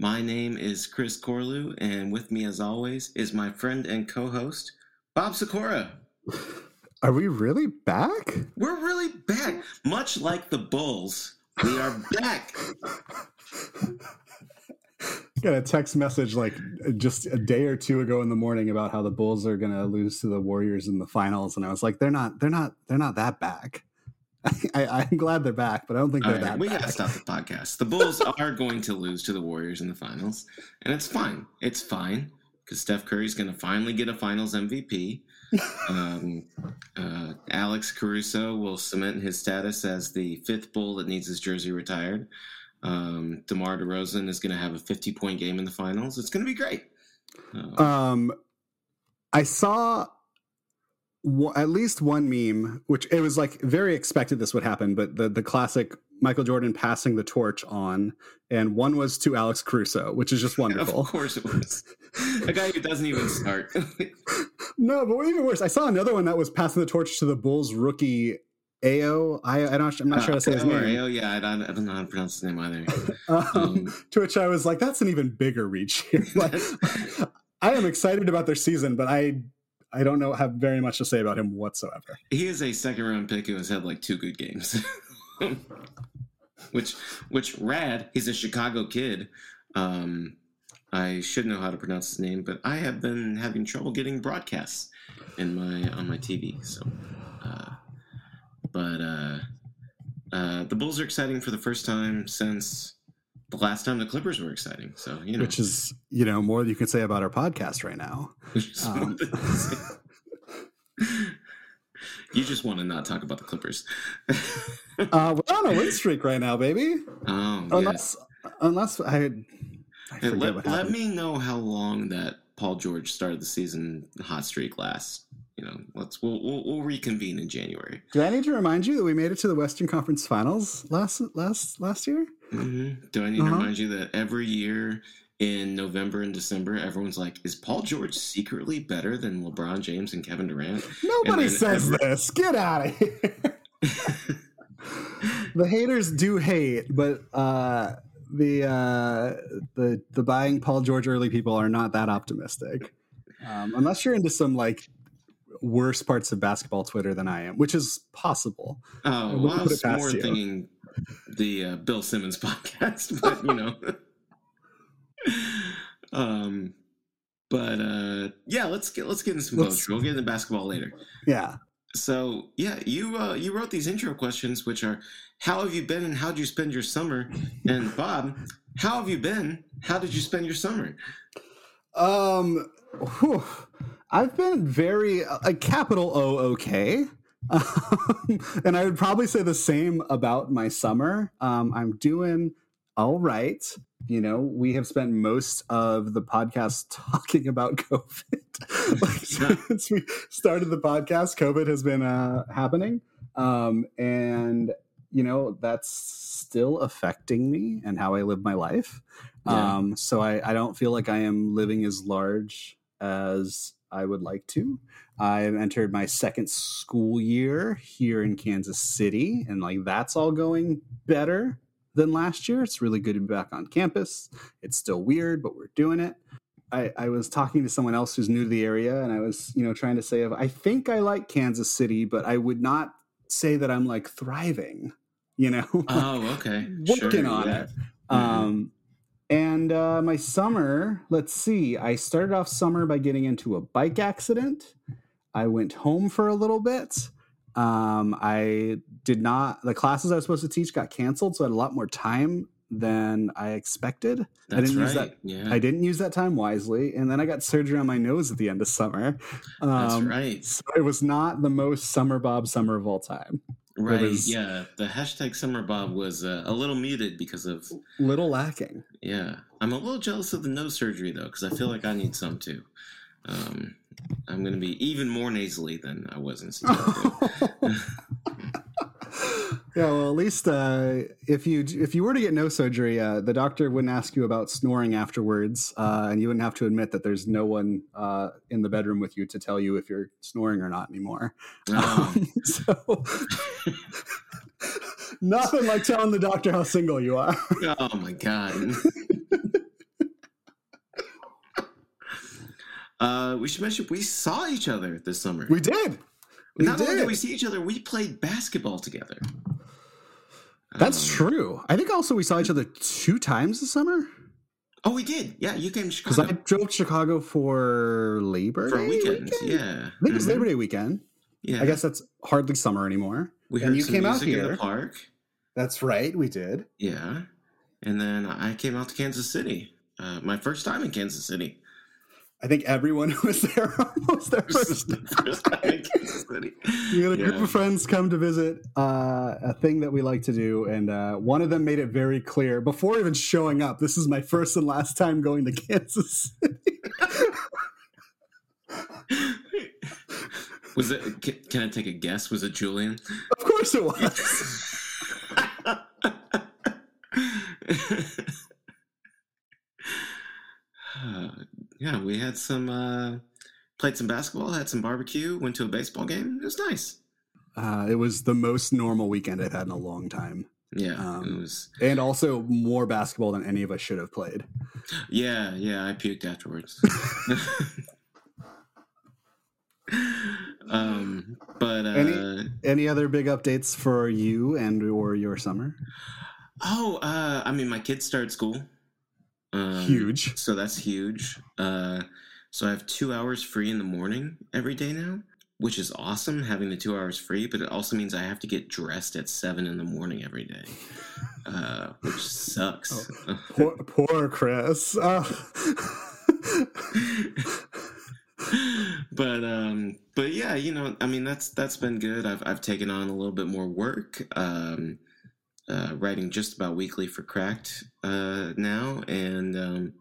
Line Break Podcast. My name is Chris Corlew, and with me, as always, is my friend and co host, Bob Sikora. Are we really back? We're really back. Much like the Bulls, we are back. Got a text message like just a day or two ago in the morning about how the Bulls are going to lose to the Warriors in the finals, and I was like, they're not, they're not, they're not that back. I, am glad they're back, but I don't think they're right, that. We got to stop the podcast. The Bulls are going to lose to the Warriors in the finals, and it's fine. It's fine because Steph Curry's going to finally get a Finals MVP. um, uh, Alex Caruso will cement his status as the fifth Bull that needs his jersey retired. Um, DeMar DeRozan is going to have a 50 point game in the finals. It's going to be great. Uh, um, I saw at least one meme, which it was like very expected this would happen, but the the classic Michael Jordan passing the torch on, and one was to Alex Caruso, which is just wonderful. of course it was. a guy who doesn't even start. no, but even worse, I saw another one that was passing the torch to the Bulls rookie Ayo. I, I don't, I'm not uh, sure how to say his name. Ayo, yeah, I don't, I don't know how to pronounce his name either. um, um, to which I was like, that's an even bigger reach here. I am excited about their season, but I I don't know have very much to say about him whatsoever. He is a second round pick who has had like two good games. which which rad, he's a Chicago kid. Um I should know how to pronounce his name, but I have been having trouble getting broadcasts in my on my TV. So uh but uh uh the Bulls are exciting for the first time since the last time the Clippers were exciting. So you know, which is you know more than you can say about our podcast right now. Um, you just want to not talk about the Clippers. uh, we're on a win streak right now, baby. Oh, unless yeah. unless I, I hey, let, let me know how long that Paul George started the season hot streak lasts you know, let's we'll, we'll, we'll reconvene in January. Do I need to remind you that we made it to the Western Conference Finals last last last year? Mm-hmm. Do I need uh-huh. to remind you that every year in November and December, everyone's like, "Is Paul George secretly better than LeBron James and Kevin Durant?" Nobody says every- this. Get out of here. the haters do hate, but uh, the uh, the the buying Paul George early people are not that optimistic. Um, unless you're into some like worse parts of basketball Twitter than I am, which is possible. Oh, well, I was more you. thinking the uh, Bill Simmons podcast, but you know. um, but uh, yeah, let's get let's get into some poetry. We'll get into basketball later. Yeah. So yeah, you uh, you wrote these intro questions, which are how have you been and how did you spend your summer? And Bob, how have you been? How did you spend your summer? Um, whew. I've been very a capital O okay. Um, and I would probably say the same about my summer. Um, I'm doing all right. You know, we have spent most of the podcast talking about COVID. like, since we started the podcast, COVID has been uh, happening. Um, and, you know, that's still affecting me and how I live my life. Yeah. Um, so I, I don't feel like I am living as large as I would like to. I've entered my second school year here in Kansas City, and like that's all going better than last year. It's really good to be back on campus. It's still weird, but we're doing it. I, I was talking to someone else who's new to the area, and I was, you know, trying to say, I think I like Kansas City, but I would not say that I'm like thriving. You know, oh, okay, working sure, on yeah. it. Mm-hmm. Um, and uh, my summer, let's see, I started off summer by getting into a bike accident. I went home for a little bit. Um, I did not, the classes I was supposed to teach got canceled, so I had a lot more time than I expected. That's I didn't right. use that. Yeah. I didn't use that time wisely, and then I got surgery on my nose at the end of summer. Um, That's right. So it was not the most summer Bob summer of all time. Right. Was, yeah. The hashtag Summer Bob was uh, a little muted because of little lacking. Yeah. I'm a little jealous of the nose surgery though, because I feel like I need some too. Um, I'm going to be even more nasally than I was in September. yeah, well, at least uh, if you if you were to get no surgery, uh, the doctor wouldn't ask you about snoring afterwards, uh, and you wouldn't have to admit that there's no one uh, in the bedroom with you to tell you if you're snoring or not anymore. Oh. Um, so Nothing like telling the doctor how single you are. Oh my god. uh, we should mention we saw each other this summer. We did. We Not only did. did we see each other, we played basketball together. That's Um, true. I think also we saw each other two times this summer Oh, we did. Yeah, you came to because I drove to Chicago for Labor for Day a weekend. weekend? Yeah, I think it was Mhm. Labor Day weekend. Yeah, I guess that's hardly summer anymore. we and you some came out music in the park. That's right, we did. Yeah, and then I came out to Kansas City. Uh, my first time in Kansas City. I think everyone who was there almost their first. first time in Kansas City. We had a group of friends come to visit uh, a thing that we like to do, and uh, one of them made it very clear before even showing up. This is my first and last time going to Kansas. City. Was it? Can, can I take a guess? Was it Julian? of course, it was. Yeah, we had some uh, played some basketball, had some barbecue, went to a baseball game. It was nice. Uh, it was the most normal weekend I've had in a long time, Yeah, Um, it was. and also more basketball than any of us should have played. Yeah, yeah, I puked afterwards. um, but uh, Any- Any other big updates for you and or your summer? oh, uh, I mean, my kids started school. Um, Huge. So that's huge. Uh, so I have two hours free in the morning every day now, which is awesome having the two hours free, but it also means I have to get dressed at seven in the morning every day, uh, which sucks. Poor, poor Chris. Uh, but um but yeah you know i mean that's that's been good i've i've taken on a little bit more work um uh writing just about weekly for cracked uh now and um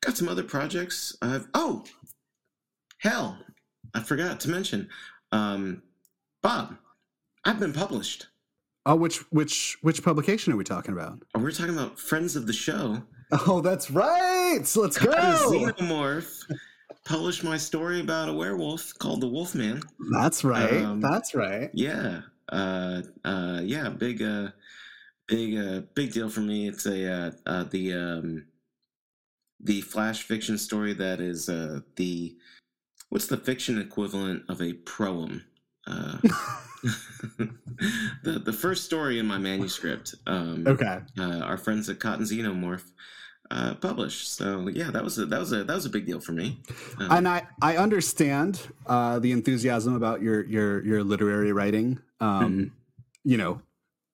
got some other projects i've oh hell i forgot to mention um bob i've been published oh, which which which publication are we talking about? we're talking about friends of the show Oh, that's right. So let's go. xenomorph published my story about a werewolf called the wolfman That's right. Um, that's right. Yeah. Uh uh yeah, big uh big uh big deal for me. It's a uh, uh the um the flash fiction story that is uh the what's the fiction equivalent of a proem? Uh the the first story in my manuscript. Um Okay. uh, our friends at Cotton Xenomorph uh published. So yeah, that was a that was a that was a big deal for me. Um, And I I understand uh, the enthusiasm about your your your literary writing. Um, Mhm. You know,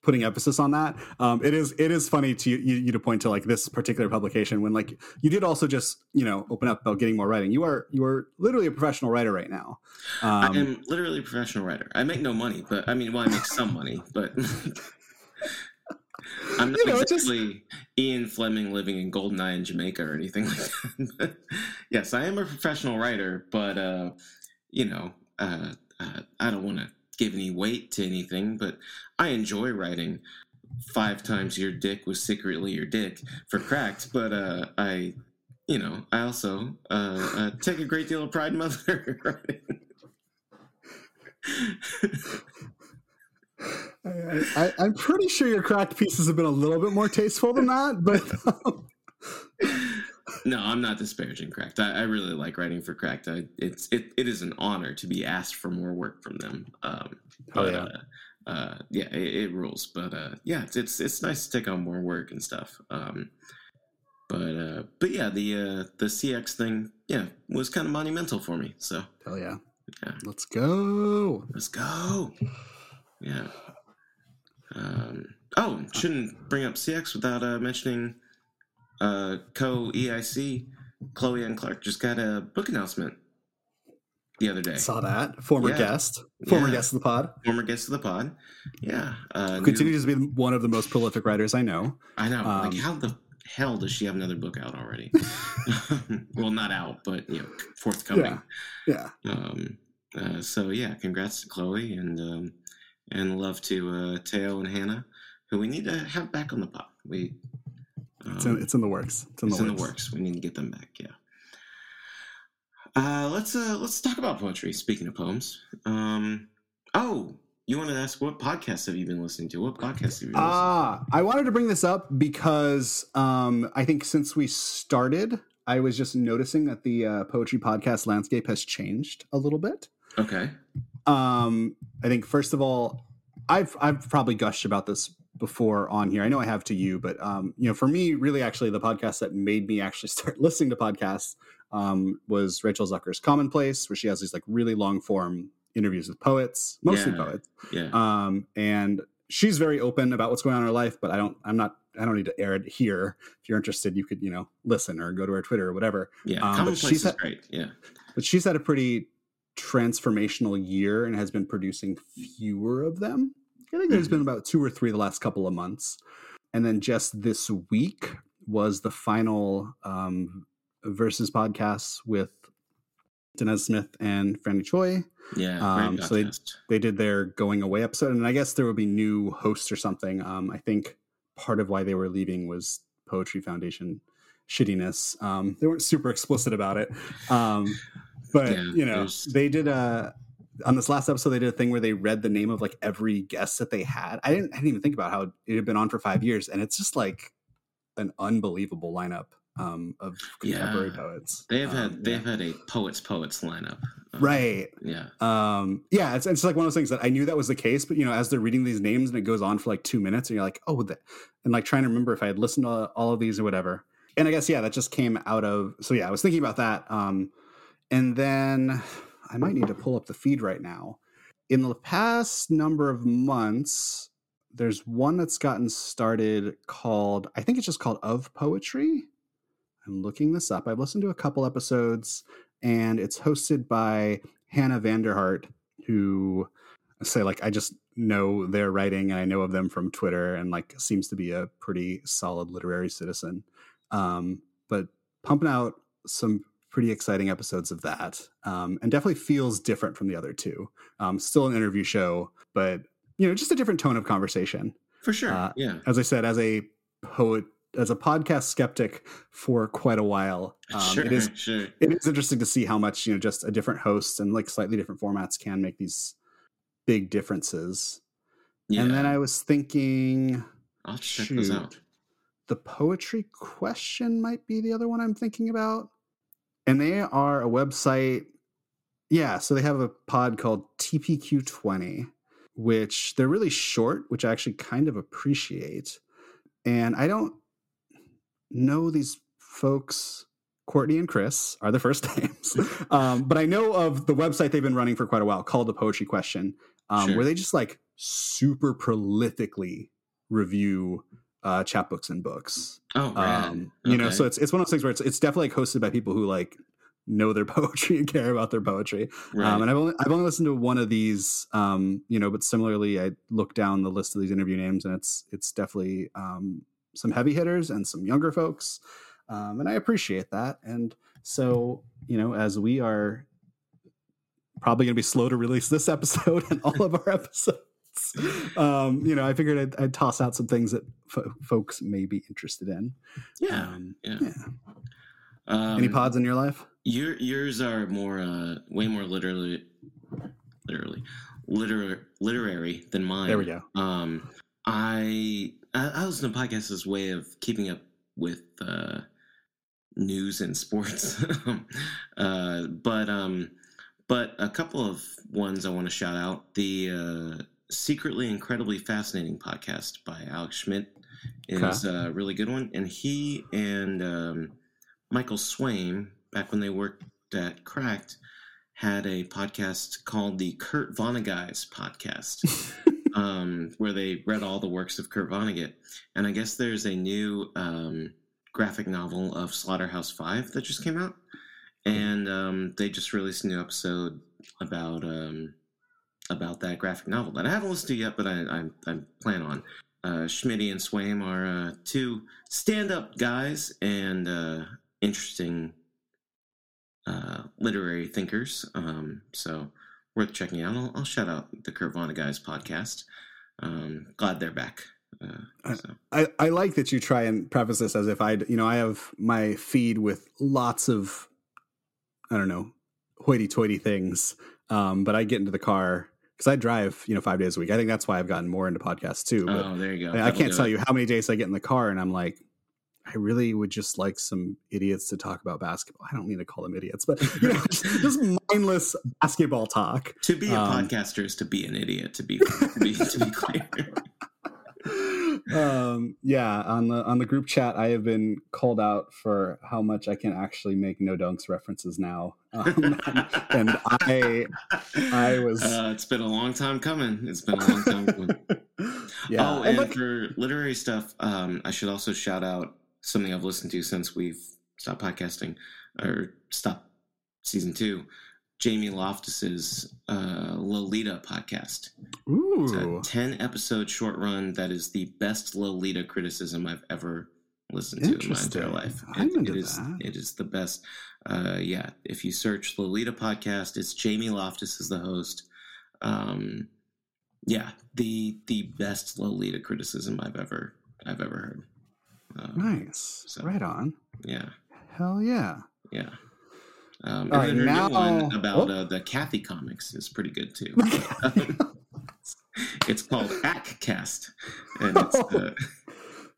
putting emphasis on that. Um, it is it is funny to you, you to point to like this particular publication when like you did also just you know open up about getting more writing. You are you are literally a professional writer right now. I Um, am literally a professional writer. I make no money, but I mean, well, I make some money, but I'm not You know, it just- exactly Ian Fleming living in Goldeneye in Jamaica or anything like that. Yes, I am a professional writer, but uh, you know, uh, uh, I don't want to give any weight to anything, but I enjoy writing. Five times your dick was secretly your dick for cracked, but uh, I, you know, I also uh, uh, take a great deal of pride in literary writing. I, I'm pretty sure your cracked pieces have been a little bit more tasteful than that, but no, I'm not disparaging Cracked. I, I really like writing for Cracked. I, it's it, it is an honor to be asked for more work from them. Um, Oh, yeah. uh, uh, yeah, it, it rules. But uh, yeah, it's, it's it's nice to take on more work and stuff. Um, but uh, but yeah, the uh, the CX thing, yeah, was kind of monumental for me. So hell yeah, Yeah. let's go. let's go. Yeah. Um, oh, shouldn't bring up CX without uh, mentioning uh, co EIC Chloe N. Clark just got a book announcement the other day. Saw that former Yeah. guest, former Yeah. guest of the pod. Former guest of the pod. Yeah. Uh, new- Continues to be one of the most prolific writers I know. I know. um, like, how the hell does she have another book out already? well, not out, but you know, forthcoming. Yeah, Um, uh, so yeah, congrats to Chloe and um, and love to uh, Teo and Hannah, who we need to have back on the pod. We it's in, it's in the works. It's in the it's in works. the works. We need to get them back. Yeah. Uh, let's uh, let's talk about poetry. Speaking of poems, um, oh, you wanted to ask what podcasts have you been listening to? What podcasts have you been listening Ah, I wanted to bring this up because um, I think since we started, I was just noticing that the uh, poetry podcast landscape has changed a little bit. Okay. Um, I think first of all, I've I've probably gushed about this before on here. I know I have to you, but um, you know, for me, really, actually, the podcast that made me actually start listening to podcasts um, was Rachel Zucker's Commonplace, where she has these like really long form interviews with poets, mostly Yeah. poets. Yeah. um, and she's very open about what's going on in her life but i don't i'm not i don't need to air it here if you're interested you could you know listen or go to her twitter or whatever yeah. um, Commonplace she's is had- great. Yeah. but she's had a pretty transformational year and has been producing fewer of them i think there's been about two or three the last couple of months. And then just this week was the final um, versus podcast with Danez Smith and Franny Choi. Yeah. Um, so they- they did their going away episode. And i guess there will be new hosts or something. Um, i think part of why they were leaving was poetry foundation shittiness. Um, they weren't super explicit about it. Um, but Yeah, you know they did a on this last episode they did a thing where they read the name of like every guest that they had i didn't i didn't even think about how it had been on for five years and it's just like an unbelievable lineup um, of contemporary Yeah. poets They've Um, had yeah. they've had a poets poets lineup. Um, right Yeah. um yeah it's, it's like one of those things that i knew that was the case but you know as they're reading these names and it goes on for like two minutes and you're like oh that and like trying to remember if i had listened to all of these or whatever and i guess yeah that just came out of so yeah i was thinking about that um and then i might need to pull up the feed right now. In the past number of months there's one that's gotten started called i think it's just called of poetry. I'm looking this up. I've listened to a couple episodes and it's hosted by Hannah Vanderhart, who say like I just know their writing and I know of them from Twitter and like seems to be a pretty solid literary citizen. Um, but pumping out some pretty exciting episodes of that, um, and definitely feels different from the other two. Um, still an interview show, but you know, just a different tone of conversation For sure. Uh, yeah. as I said, as a poet, as a podcast skeptic for quite a while, um, sure. it is sure. it is interesting to see how much you know just a different host and like slightly different formats can make these big differences. Yeah. And then I was thinking, I'll check those out. the poetry question might be the other one I'm thinking about. And they are a website. Yeah, so they have a pod called TPQ20, which they're really short, which I actually kind of appreciate. And I don't know these folks. Courtney and Chris are the first names, um, but I know of the website they've been running for quite a while called the Poetry Question, um, Sure. where they just like super prolifically review uh, chapbooks and books. Oh. Um, you know, so it's it's one of those things where it's it's definitely like hosted by people who like know their poetry and care about their poetry. right. Um, and I've only I've only listened to one of these, um, you know, but similarly, I look down the list of these interview names, and it's it's definitely um, some heavy hitters and some younger folks, um, and I appreciate that. And so, you know, as we are probably going to be slow to release this episode and all of our episodes. Um, you know, I figured I'd, I'd toss out some things that fo- folks may be interested in. yeah. Um, yeah. yeah. Um, Any pods in your life? Your yours are more uh way more literally literally liter- literary than mine. There we go. Um I I, I listen to podcasts as a way of keeping up with uh news and sports. uh but um but a couple of ones I want to shout out. The uh Secretly Incredibly Fascinating podcast by Alex Schmidt is a really good one. And he and um Michael Swaim, back when they worked at Cracked, had a podcast called the Kurt Vonneguys podcast, um, where they read all the works of Kurt Vonnegut. And I guess there's a new um, graphic novel of Slaughterhouse Five that just came out, and um, they just released a new episode about um, about that graphic novel that I haven't listened to yet, but I I, I plan on. Uh, Schmitty and Swaim are uh, two stand-up guys and uh, interesting uh, literary thinkers. Um, so worth checking out. I'll, I'll shout out the Kurt Vonneguys podcast. Um, glad they're back. Uh, so. I, I like that you try and preface this as if I'd, you know, I have my feed with lots of, I don't know, hoity toity things. Um, but I get into the car because I drive, you know, five days a week. I think that's why I've gotten more into podcasts too. But oh, there you go. I, I can't tell it. you how many days I get in the car and I'm like, I really would just like some idiots to talk about basketball. I don't mean to call them idiots, but you know, just, just, mindless basketball talk. To be a um, podcaster is to be an idiot. To be to be, to be clear. um, yeah, on the on the group chat, I have been called out for how much I can actually make no dunks references now, um, and I I was. Uh, it's been a long time coming. It's been a long time coming. yeah. Oh, and, and like, for literary stuff, um, I should also shout out something I've listened to since we've stopped podcasting or stopped season two. Jamie Loftus's uh, Lolita podcast. Ooh. It's a 10 episode short run that is the best Lolita criticism I've ever listened to in my entire life. I'm it, into it is, that. It is the best. Uh, yeah, if you search Lolita podcast, it's Jamie Loftus is the host. Um, yeah, the the best Lolita criticism I've ever I've ever heard. Um, nice. So, right on. Yeah. Hell yeah. Yeah. Um, and right, now, new one about oh. uh, the Cathy comics is pretty good too. it's called Hackcast, and it's uh,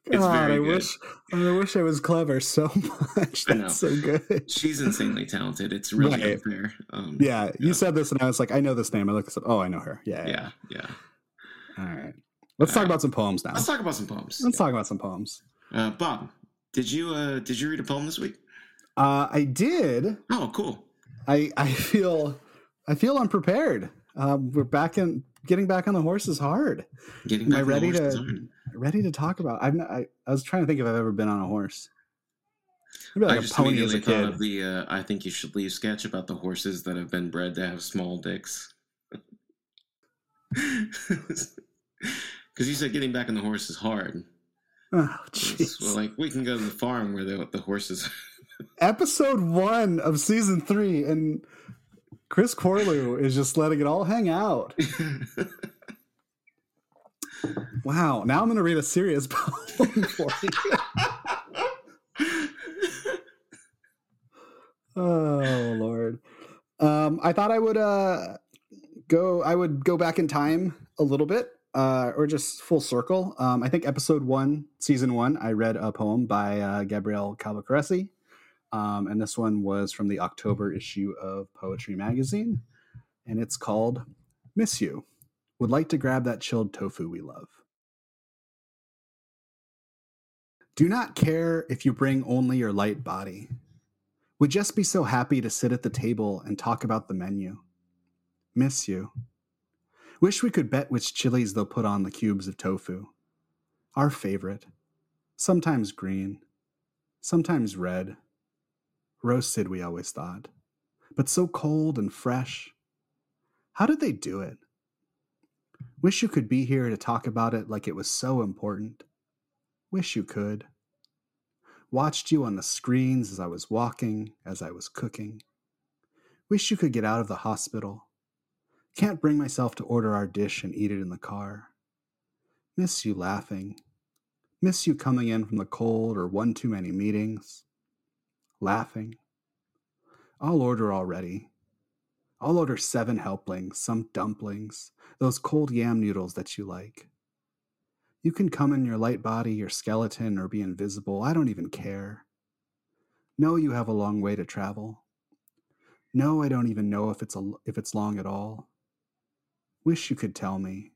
it's God, very I good. wish I wish I was clever so much. That's so good. She's insanely talented. It's really right. unfair. Um, yeah, you said this, and I was like, I know this name. I looked this up. Oh, I know her. Yeah, yeah, yeah. yeah. All right, let's All talk right. about some poems now. Let's talk about some poems. Let's yeah. talk about some poems. Uh, Bob, did you uh, did you read a poem this week? Uh, I did. Oh, cool. I I feel I feel unprepared. Um, we're back in getting back on the horse is hard. Getting back Am I ready to ready to talk about? I've not, I, I was trying to think if I've ever been on a horse. Maybe like I just immediately thought of the uh, "I think you should leave" sketch about the horses that have been bred to have small dicks. Because you said getting back on the horse is hard. Oh, jeez. Well, like we can go to the farm where the the horses. Episode one of season three, and Chris Corlew is just letting it all hang out. wow! Now I'm going to read a serious poem for you. oh Lord! Um, I thought I would uh, go. I would go back in time a little bit uh, or just full circle. Um, I think episode one, season one, I read a poem by uh, Gabrielle Calvocoressi. Um, and this one was from the October issue of Poetry Magazine. And it's called Miss You. Would like to grab that chilled tofu we love. Do not care if you bring only your light body. Would just be so happy to sit at the table and talk about the menu. Miss you. Wish we could bet which chilies they'll put on the cubes of tofu. Our favorite. Sometimes green, sometimes red. Roasted, we always thought. But so cold and fresh. How did they do it? Wish you could be here to talk about it like it was so important. Wish you could. Watched you on the screens as I was walking, as I was cooking. Wish you could get out of the hospital can't bring myself to order our dish and eat it in the car. Miss you laughing. Miss you coming in from the cold or one too many meetings. Laughing. I'll order already. I'll order seven helplings, some dumplings, those cold yam noodles that you like. You can come in your light body, your skeleton, or be invisible. I don't even care. No, you have a long way to travel. No, I don't even know if it's a, if it's long at all. Wish you could tell me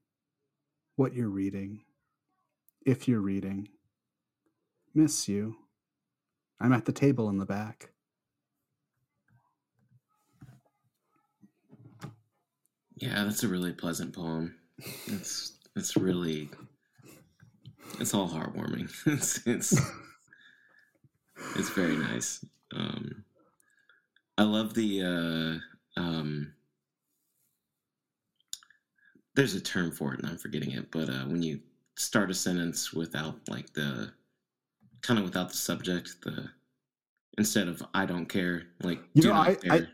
what you're reading, if you're reading. Miss you. I'm at the table in the back. Yeah, that's a really pleasant poem. It's it's really it's all heartwarming. It's it's it's very nice. Um, I love the uh, um, there's a term for it and I'm forgetting it, but uh, when you start a sentence without like the kind of without the subject, the instead of I don't care, like you know, I, care,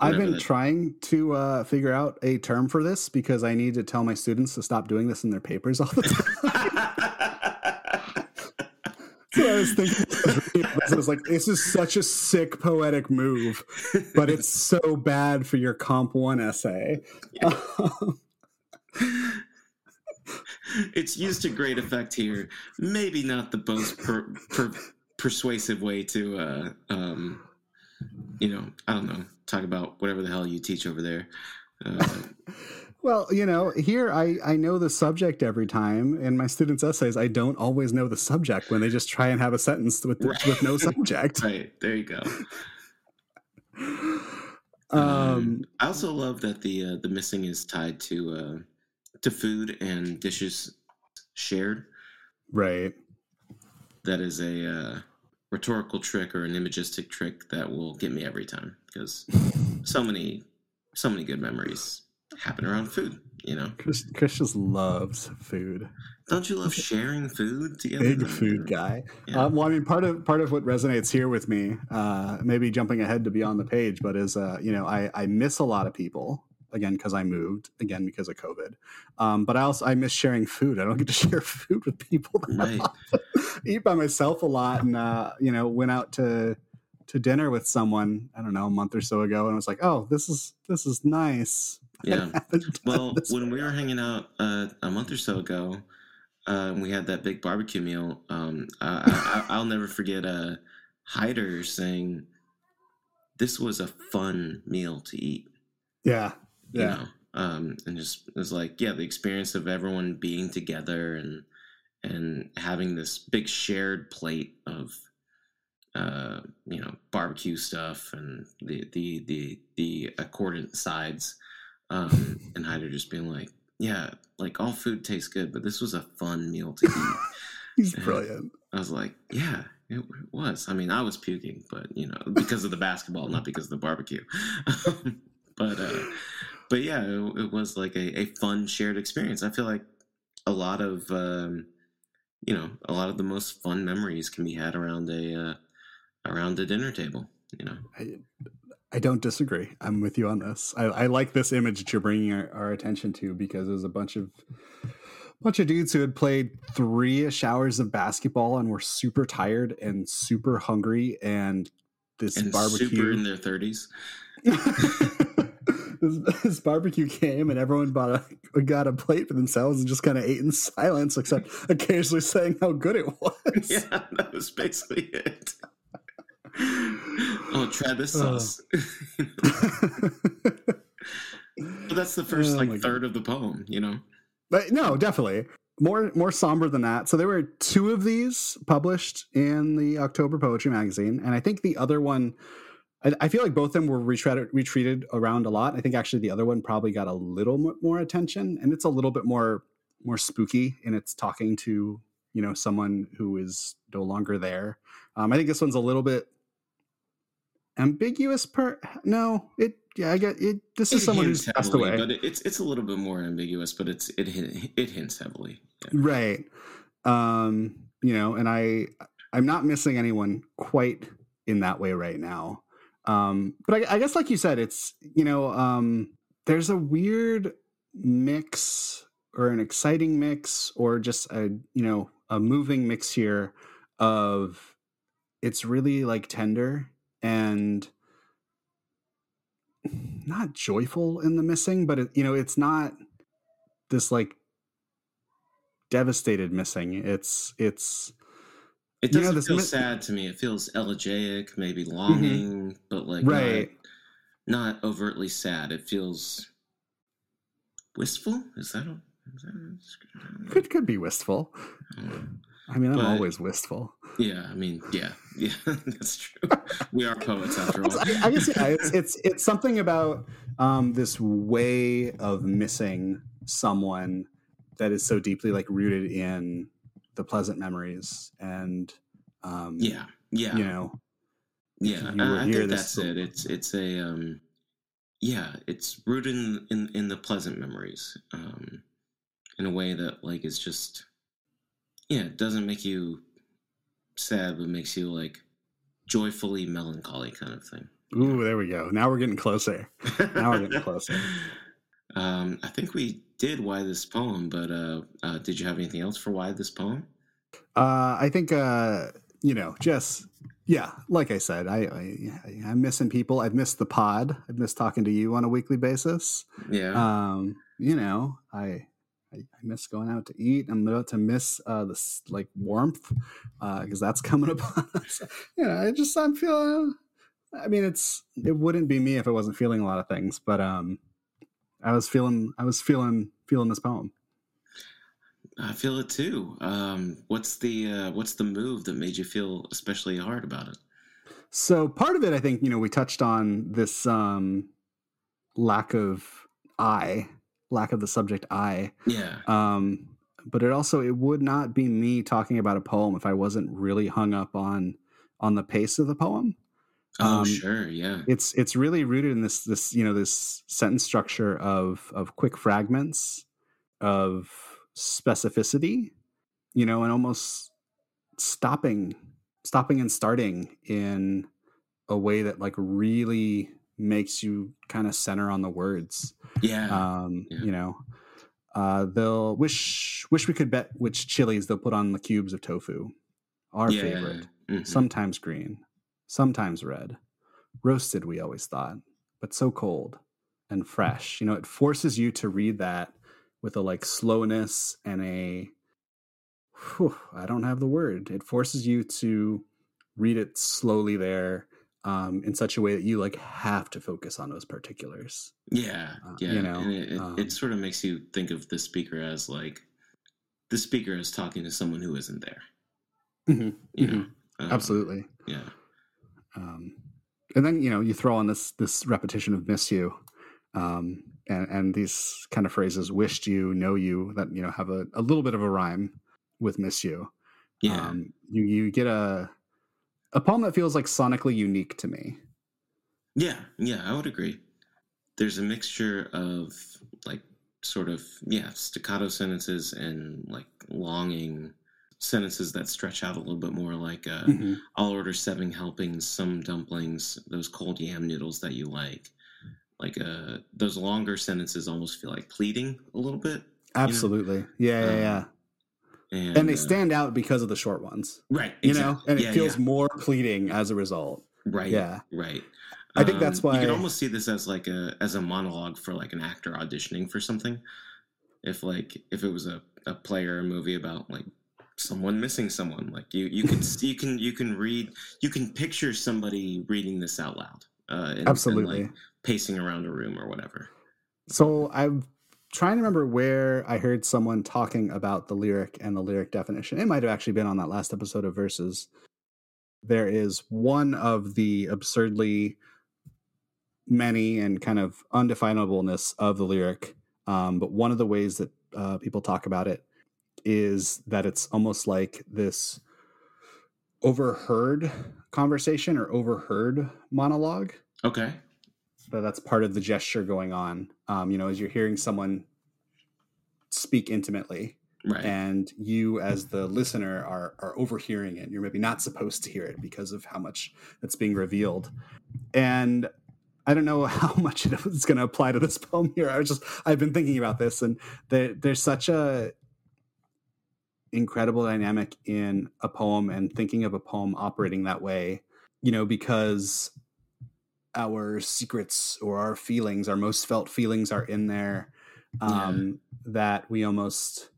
I have been that... trying to uh, figure out a term for this because I need to tell my students to stop doing this in their papers all the time. so I was thinking, I was like, this is such a sick poetic move, but it's so bad for your comp one essay. Yeah. it's used to great effect here. Maybe not the most per, per, persuasive way to, uh, um, you know, I don't know, talk about whatever the hell you teach over there. Uh, well, you know, here I, I know the subject every time. In my students' essays, I don't always know the subject when they just try and have a sentence with Right. with no subject. right there, you go. Um, I also love that the uh, the missing is tied to uh, to food and dishes shared. right. That is a uh, rhetorical trick or an imagistic trick that will get me every time because so many so many good memories happen around food. You know, Chris, Chris just loves food. don't you love sharing food together? Big food guy. Yeah. Um, well, I mean, part of part of what resonates here with me, uh, maybe jumping ahead to beyond the page, but is uh, you know, I I miss a lot of people again because I moved again because of COVID. Um, but I also I miss sharing food. I don't get to share food with people. That Right. Eat by myself a lot, and uh, you know, went out to to dinner with someone. I don't know a month or so ago, and I was like, oh, this is this is nice. Yeah. Well, when we were hanging out uh, a month or so ago, uh, we had that big barbecue meal. Um, I, I, I'll never forget uh, Hyder saying, "This was a fun meal to eat." yeah, You yeah. know, um, and just it was like, yeah, the experience of everyone being together and and having this big shared plate of uh, you know barbecue stuff and the the the the accordant sides um, and Hyder just being like, yeah, like all food tastes good, but this was a fun meal to eat. He's Yeah. brilliant. I was like, yeah, it, it was. I mean, I was puking, but you know, because of the basketball, not because of the barbecue. but uh, but yeah, it, it was like a, a fun shared experience. I feel like a lot of um, you know, a lot of the most fun memories can be had around a uh, around a dinner table. You know, I, I don't disagree. I'm with you on this. I, I like this image that you're bringing our, our attention to because it was a bunch of bunch of dudes who had played three-ish hours of basketball and were super tired and super hungry and this and super barbecue in their thirties. this, this barbecue came and everyone bought a got a plate for themselves and just kind of ate in silence except occasionally saying how good it was Yeah, that was basically it. oh, try this Oh. Uh. sauce. but that's the first Oh like God. third of the poem, you know. But no, definitely more more somber than that. So there were two of these published in the October Poetry Magazine, and I think the other one, I, I feel like both of them were retreated retreated around a lot. I think actually the other one probably got a little more attention, and it's a little bit more more spooky in its talking to you know someone who is no longer there. Um, I think this one's a little bit ambiguous. Per no, it yeah, I get it. This is It someone hints who's passed away. but it, it's it's a little bit more ambiguous. But it's it it hints heavily. Yeah. right um you know and i i'm not missing anyone quite in that way right now um but I, I guess like you said it's you know um there's a weird mix or an exciting mix or just a you know a moving mix here of it's really like tender and not joyful in the missing but it, you know it's not this like devastated missing. It's it's It doesn't feel mi- sad to me. It feels elegiac, maybe longing, but like Mm-hmm. right not, not overtly sad. It feels wistful. Is that a? Is that a could could be wistful I i mean i'm But- always wistful Yeah, I mean, yeah, yeah, that's true. We are poets after all. I, I guess yeah, it's, it's it's something about um, this way of missing someone that is so deeply like rooted in the pleasant memories and um, yeah, yeah, you know yeah. you I, think that's it. It's it's a um, yeah, it's rooted in in, in the pleasant memories, um, in a way that like is just yeah, it doesn't make you sad, but makes you like joyfully melancholy kind of thing. ooh there we go now we're getting closer Now we're getting closer. Um, I think we did why this poem, but uh, uh, did you have anything else for why this poem? Uh, I think uh, you know, just yeah, like I said, I, I I'm missing people. I've missed the pod. I've missed talking to you on a weekly basis. Yeah. Um, you know, I I, I miss going out to eat. I'm about to miss uh, this like warmth because uh, that's coming upon us. you know, I just I'm feeling. I mean, it's it wouldn't be me if I wasn't feeling a lot of things, but um, I was feeling I was feeling feeling this poem. I feel it too. Um, what's the uh, what's the move that made you feel especially hard about it? So part of it, I think, you know, we touched on this um, lack of I lack of the subject I. Yeah. Um, but it also it would not be me talking about a poem if I wasn't really hung up on on the pace of the poem. Oh, um, sure, yeah. It's it's really rooted in this this you know this sentence structure of of quick fragments of specificity, you know, and almost stopping stopping and starting in a way that like really makes you kind of center on the words. Yeah. Um, yeah. you know, uh, they'll wish wish we could bet which chilies they'll put on the cubes of tofu. Our Yeah, favorite, mhm. sometimes green, sometimes red. Roasted, we always thought, but so cold and fresh. You know, it forces you to read that with a like slowness and a whew, I don't have the word. It forces you to read it slowly there um, in such a way that you like have to focus on those particulars. Yeah, Uh, yeah. you know, and it, it, um, it sort of makes you think of the speaker as like the speaker is talking to someone who isn't there. Mhm, You mhm. know? Um, Absolutely. Yeah. Um, and then you know you throw on this this repetition of "miss you," um, and and these kind of phrases "wished you," "know you" that you know have a, a little bit of a rhyme with "miss you." Yeah. Um, you you get a a poem that feels like sonically unique to me. Yeah, yeah, I would agree. There's a mixture of like sort of yeah, staccato sentences and like longing sentences that stretch out a little bit more like uh Mhm. I'll order seven helpings, some dumplings, those cold yam noodles that you like. Like uh those longer sentences almost feel like pleading a little bit. Absolutely, yeah, yeah, Um, yeah. And, And they uh, stand out because of the short ones, right, you know, and it Yeah, feels yeah. more pleading as a result. right. yeah. Right. I think that's Um, you can almost see this as like a as a monologue for like an actor auditioning for something. If like if it was a, a play or a movie about like someone missing someone, like you you can see you can you can read you can picture somebody reading this out loud. Uh, and, and, Absolutely. like, pacing around a room or whatever. So I'm trying to remember where I heard someone talking about the lyric and the lyric definition. It might have actually been on that last episode of Verses. There is one of the absurdly many and kind of undefinableness of the lyric. Um, but one of the ways that uh, people talk about it is that it's almost like this overheard conversation or overheard monologue Okay. but that's part of the gesture going on. Um, you know, as you're hearing someone speak intimately, Right. and you as the listener are are overhearing it. You're maybe not supposed to hear it because of how much that's being revealed. And I don't know how much it's going to apply to this poem here. I was just I've been thinking about this, and there, there's such a incredible dynamic in a poem and thinking of a poem operating that way. You know, because our secrets or our feelings, our most felt feelings, are in there. Um, That we almost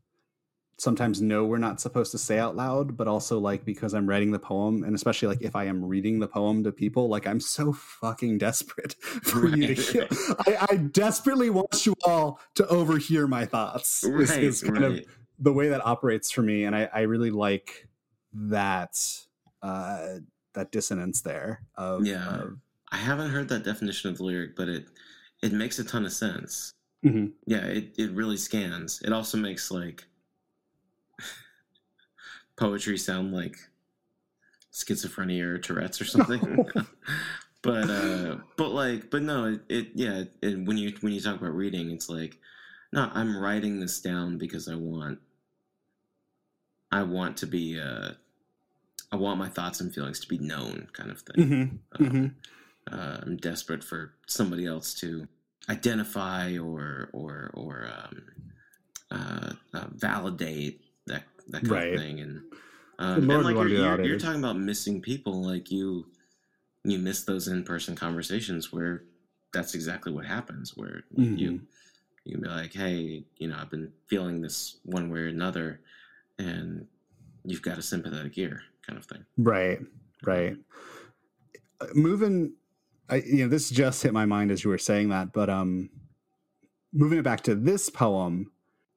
sometimes know we're not supposed to say out loud, but also like because I'm writing the poem, and especially like if I am reading the poem to people, like I'm so fucking desperate for you to hear. I, I desperately want you all to overhear my thoughts. Right. is kind of right. The way that operates for me, and I, I really like that uh, that dissonance there. Of, Yeah. of- I haven't heard that definition of the lyric, but it it makes a ton of sense. Mhm. Yeah, it, it really scans. It also makes like poetry sound like schizophrenia or Tourette's or something. but uh but like but no, it, it yeah, it, when you when you talk about reading, it's like no, I'm writing this down because I want I want to be uh I want my thoughts and feelings to be known kind of thing. Mhm. Uh, Mhm. uh, I'm desperate for somebody else to identify or or or um, uh, uh, validate that that kind Right. of thing. And Um, and like you're, you're, you're talking about missing people, like you you miss those in person conversations where that's exactly what happens. Where you Mhm. you can be like, hey, you know, I've been feeling this one way or another, and you've got a sympathetic ear, kind of thing. Right, right. Moving, I, you know, this just hit my mind as you were saying that, but um, moving it back to this poem,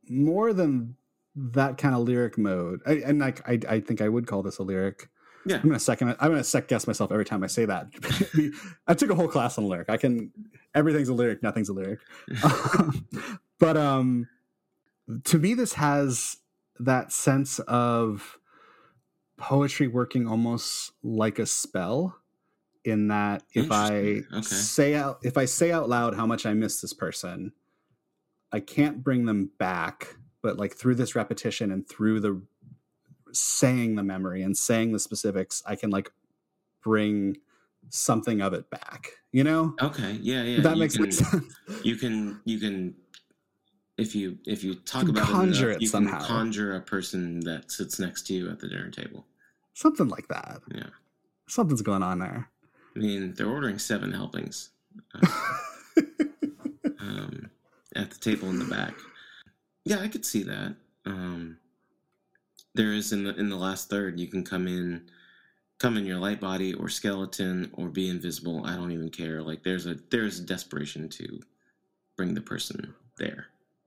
more than that kind of lyric mode, I, and like I, I think I would call this a lyric. Yeah. I'm gonna second. I'm gonna sec guess myself every time I say that. I took a whole class on lyric. I can. Everything's a lyric. Nothing's a lyric. but um, to me, this has that sense of poetry working almost like a spell. In that, if I Okay. say out, if I say out loud how much I miss this person, I can't bring them back. But like through this repetition and through the saying the memory and saying the specifics, I can like bring something of it back. You know, Okay, yeah, yeah. that you makes can, sense. You can, you can, if you if you talk can about conjure it, it you somehow. can conjure a person that sits next to you at the dinner table. something like that. Yeah, Something's going on there. I mean, they're ordering seven helpings uh, um, at the table in the back. Yeah, I could see that. Um, there is in the in the last third, you can come in, come in your light body or skeleton or be invisible. I don't even care. Like there's a there's a desperation to bring the person there.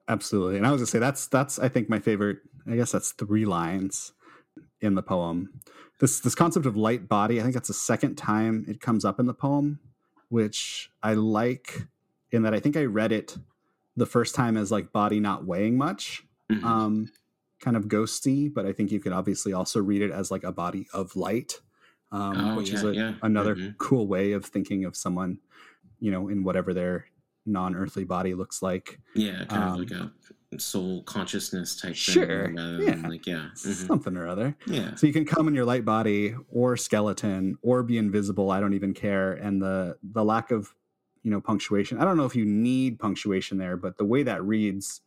Absolutely. And I was gonna say that's that's I think my favorite. I guess that's three lines in the poem. This this concept of light body. I think that's the second time it comes up in the poem, which I like in that I think I read it the first time as like body not weighing much, Mhm. um, kind of ghosty. But I think you could obviously also read it as like a body of light, um, Oh, which is a, yeah. another Mhm. cool way of thinking of someone, you know, in whatever their non-earthly body looks like. Yeah, kind Um, of like a soul consciousness type Sure, thing. rather yeah. like yeah, mhm. something or other. yeah, So you can come in your light body or skeleton or be invisible. I don't even care. And the the lack of you know punctuation. I don't know if you need punctuation there, but the way that reads,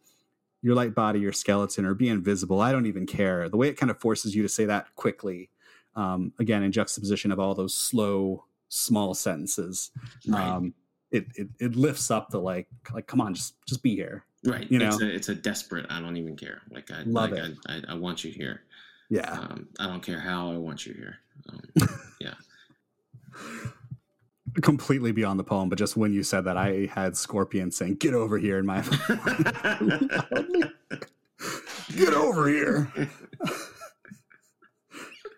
your light body, your skeleton, or be invisible. I don't even care. The way it kind of forces you to say that quickly, um, again in juxtaposition of all those slow, small sentences. right, Um, it, it it lifts up the like like come on, just just be here. right. you it's know. a it's a desperate. I don't even care. Like I Love like it. I, I I want you here. Yeah. Um, I don't care how I want you here. Um, yeah. completely beyond the poem, but just when you said that, I had Scorpion saying, "Get over here!" in my get over here.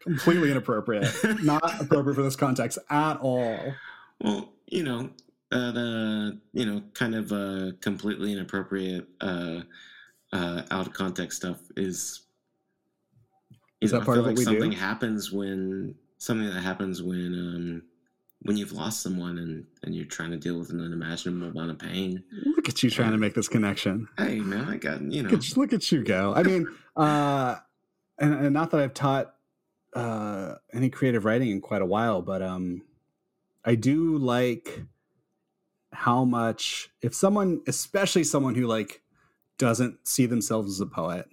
completely inappropriate, not appropriate for this context at all. Well, you know, uh, the you know, kind of uh, completely inappropriate, uh, uh, out of context stuff is. Is know, that I part feel of what like we do? something happens when something that happens when um, when you've lost someone and and you're trying to deal with an unimaginable amount of pain. Look at you trying to make this connection. Hey, man, I got you know. Look at, look at you go. I mean, uh, and, and not that I've taught uh, any creative writing in quite a while, but um, I do like how much if someone, especially someone who like doesn't see themselves as a poet,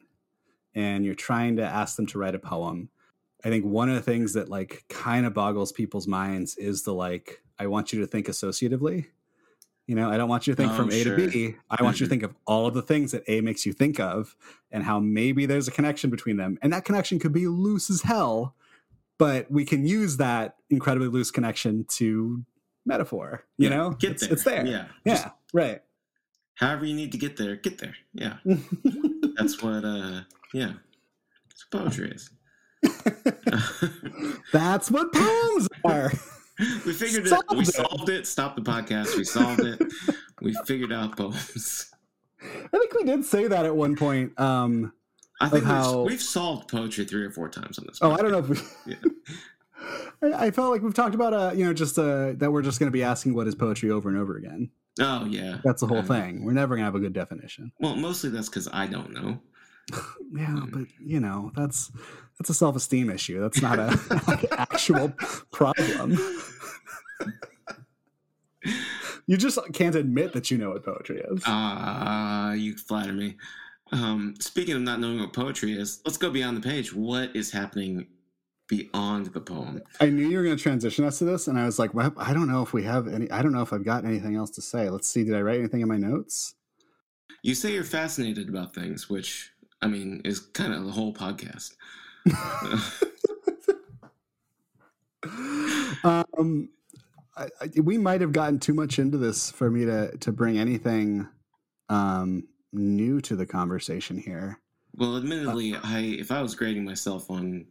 and you're trying to ask them to write a poem. I think one of the things that like kind of boggles people's minds is the like, I want you to think associatively. You know, I don't want you to think Oh, from A sure. to B. I want you to mm-hmm. think of all of the things that A makes you think of and how maybe there's a connection between them. And that connection could be loose as hell, but we can use that incredibly loose connection to metaphor. You Yeah, know, get it's, there. it's there. Yeah, Yeah, just right. however you need to get there, get there. Yeah, that's what. uh Yeah, that's what poetry is. That's what poems are. we figured it. Solved We it. solved it. Stop the podcast. We solved it. we figured out poems. I think we did say that at one point. Um, I think how- we've, we've solved poetry three or four times on this. oh, I don't know if we. Yeah. I, I felt like we've talked about uh, you know, just uh, that we're just going to be asking what is poetry over and over again. Oh yeah. That's the whole Uh, thing. We're never going to have a good definition. Well, mostly that's because I don't know. Yeah, Um, but you know, that's that's a self esteem issue. That's not a actual problem. You just can't admit that you know what poetry is. Ah, you flatter me. Um, speaking of not knowing what poetry is, let's go beyond the page. What is happening beyond the poem. I knew you were going to transition us to this, and I was like, well, I don't know if we have any. I don't know if I've got anything else to say. Let's see. Did I write anything in my notes? You say you're fascinated about things, which I mean is kind of the whole podcast. um, I, I, we might have gotten too much into this for me to to bring anything um, new to the conversation here. Well, admittedly, I if I was grading myself on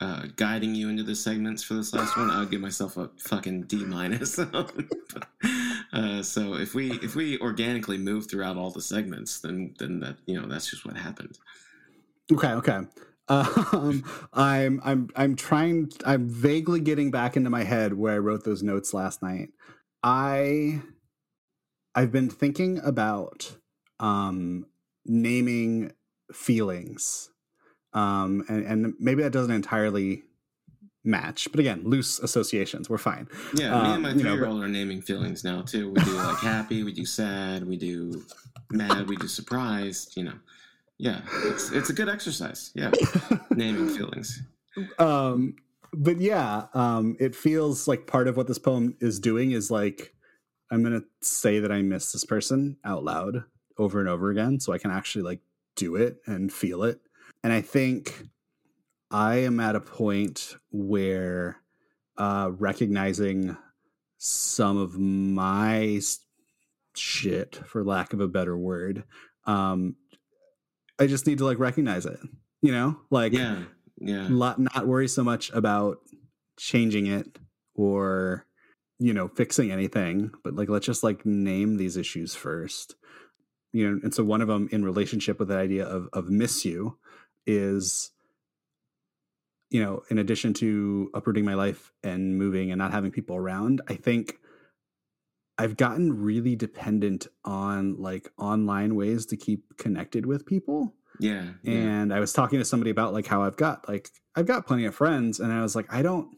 uh, guiding you into the segments for this last one, I'll give myself a fucking D minus. uh, so if we if we organically move throughout all the segments, then then that you know that's just what happened. Okay, okay. Um, I'm I'm I'm trying. I'm vaguely getting back into my head where I wrote those notes last night. I I've been thinking about um, naming feelings, um, and, and maybe that doesn't entirely match. But again, loose associations. We're fine. Yeah, me and um, my three year old are naming feelings now too. We do like happy, we do sad, we do mad, we do surprised. You know. Yeah, it's it's a good exercise. Yeah, naming feelings. Um, but yeah, um, it feels like part of what this poem is doing is like I'm gonna say that I miss this person out loud over and over again, so I can actually like do it and feel it. And I think I am at a point where uh, recognizing some of my shit, for lack of a better word, um, I just need to like recognize it, you know, like yeah, yeah, not not worry so much about changing it or you know fixing anything, but like let's just like name these issues first, you know. And so one of them in relationship with the idea of of miss you is you know in addition to uprooting my life and moving and not having people around i think I've gotten really dependent on like online ways to keep connected with people. Yeah, yeah. And I was talking to somebody about like how I've got like I've got plenty of friends and I was like I don't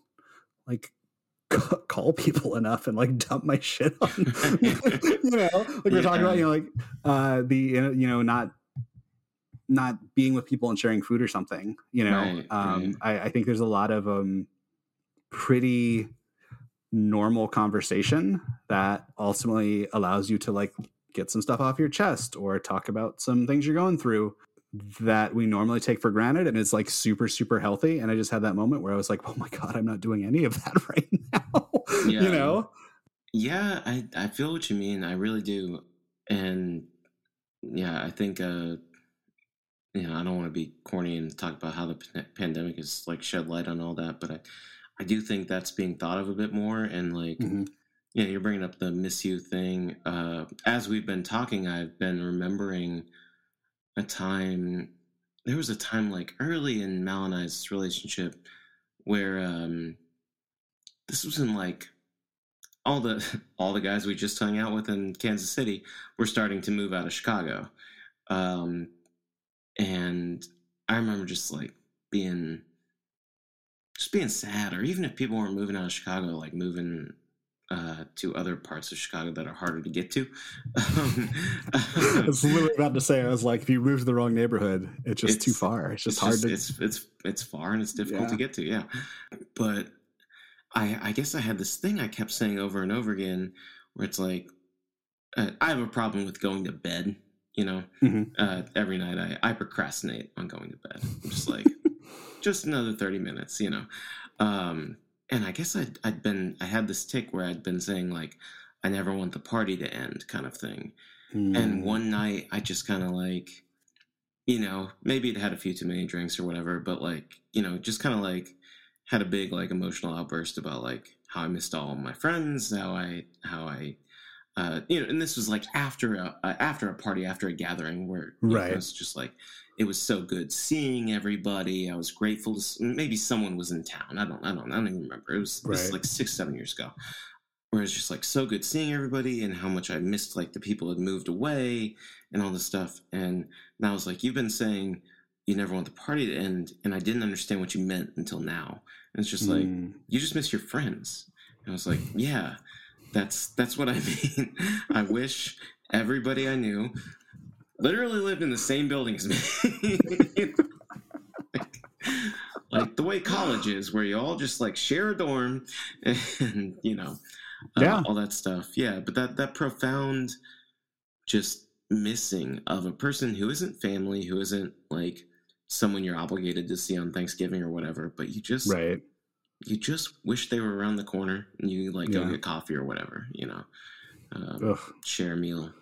like call people enough and like dump my shit on you know like we're yeah. talking about you know like uh the you know not not being with people and sharing food or something you know? Right, um right. I, I think there's a lot of um pretty normal conversation that ultimately allows you to like get some stuff off your chest or talk about some things you're going through that we normally take for granted and it's like super super healthy. And i just had that moment where i was like oh my god i'm not doing any of that right now yeah. you know? Yeah i i feel what you mean. I really do. And yeah i think uh you know i don't want to be corny and talk about how the p- pandemic has like shed light on all that but i I do think that's being thought of a bit more. And like, mm-hmm. yeah, you're bringing up the miss you thing. Uh, as we've been talking, I've been remembering a time. There was a time like early in Mal and I's relationship where um, this was in like all the all the guys we just hung out with in Kansas City were starting to move out of Chicago, um, and I remember just like being just being sad, or even if people weren't moving out of Chicago, like moving uh, to other parts of Chicago that are harder to get to. Um, I was literally about to say, I was like, if you move to the wrong neighborhood, it's just it's, too far. It's just it's hard just, to. It's it's it's far and it's difficult yeah. to get to. Yeah, but I I guess I had this thing I kept saying over and over again, where it's like, uh, I have a problem with going to bed. You know, mm-hmm. uh, every night I I procrastinate on going to bed. I'm just like just another 30 minutes, you know. Um, and I guess I'd, I'd been, I had this tick where I'd been saying, like, I never want the party to end kind of thing. Mm. And one night I just kind of like, you know, maybe it had a few too many drinks or whatever, but like, you know, just kind of like had a big like emotional outburst about like how I missed all my friends, how I, how I, uh, you know, and this was like after a uh, after a party, after a gathering where right. know, it's just like it was so good seeing everybody. I was grateful to maybe someone was in town. I don't I don't I don't even remember. It was, right. was like six seven years ago. Where it's just like so good seeing everybody and how much I missed like the people had moved away and all this stuff. And now I was like, you've been saying you never want the party to end, and I didn't understand what you meant until now. And it's just like mm. you just miss your friends. And I was like, yeah, that's that's what I mean. I wish everybody I knew literally lived in the same building as me. like the way college is, where you all just like share a dorm, and you know, uh, Yeah. all that stuff. Yeah, but that that profound, just missing of a person who isn't family, who isn't like someone you're obligated to see on Thanksgiving or whatever, but you just right. You just wish they were around the corner and you like go Yeah. get coffee or whatever, you know, um, share a meal,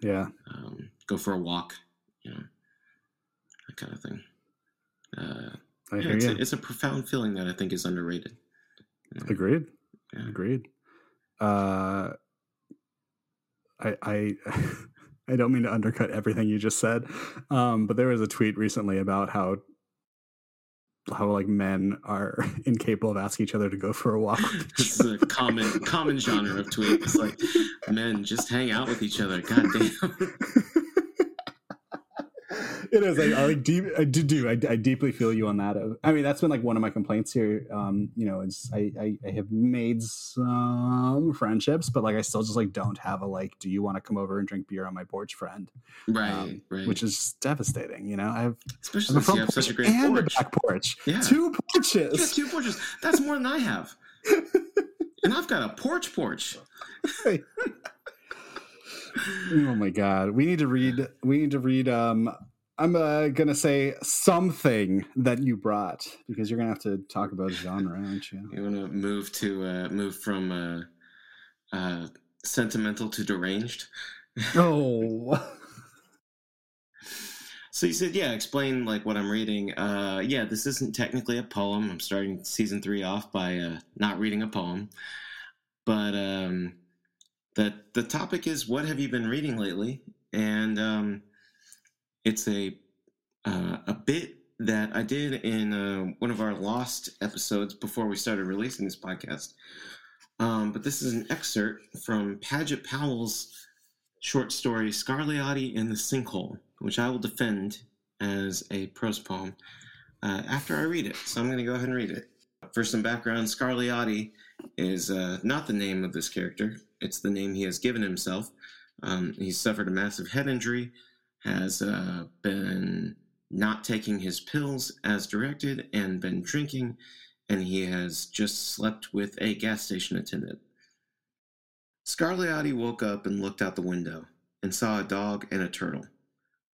Yeah. um, go for a walk, you know, that kind of thing. Uh, I yeah, hear it's, you. a, it's a profound feeling that I think is underrated. you know. Agreed. Yeah. Agreed. Uh, I I I don't mean to undercut everything you just said, um, but there was a tweet recently about how how like men are incapable of asking each other to go for a walk. This is a common common genre of tweet. It's like men just hang out with each other. God damn. it is. I, I like deep. I do. do I, I deeply feel you on that. I mean, that's been like one of my complaints here. Um, you know, it's I, I I have made some friendships, but like I still just like don't have a like. Do you want to come over and drink beer on my porch, friend? Right, Um, right. Which is devastating. You know, I have, I especially have since you have such porch a great and porch. a back porch. Yeah. Two porches. two porches. That's more than I have. and I've got a porch porch. oh my god, we need to read. We need to read. Um, I'm uh, gonna say something that you brought because you're gonna have to talk about genre, aren't you? You want to move to uh, move from uh, uh, sentimental to deranged? Oh, So you said, yeah, explain like what I'm reading. Uh, yeah, this isn't technically a poem. I'm starting season three off by uh, not reading a poem, but um, the the topic is what have you been reading lately, and um, it's a uh, a bit that I did in uh, one of our lost episodes before we started releasing this podcast. Um, but this is an excerpt from Padgett Powell's short story Scarliotti in the Sinkhole, which I will defend as a prose poem uh, after I read it. So I'm going to go ahead and read it. For some background, Scarliotti is uh, not the name of this character, it's the name he has given himself. Um, he's suffered a massive head injury, has uh, been not taking his pills as directed, and been drinking, and he has just slept with a gas station attendant. Scarliotti woke up and looked out the window and saw a dog and a turtle.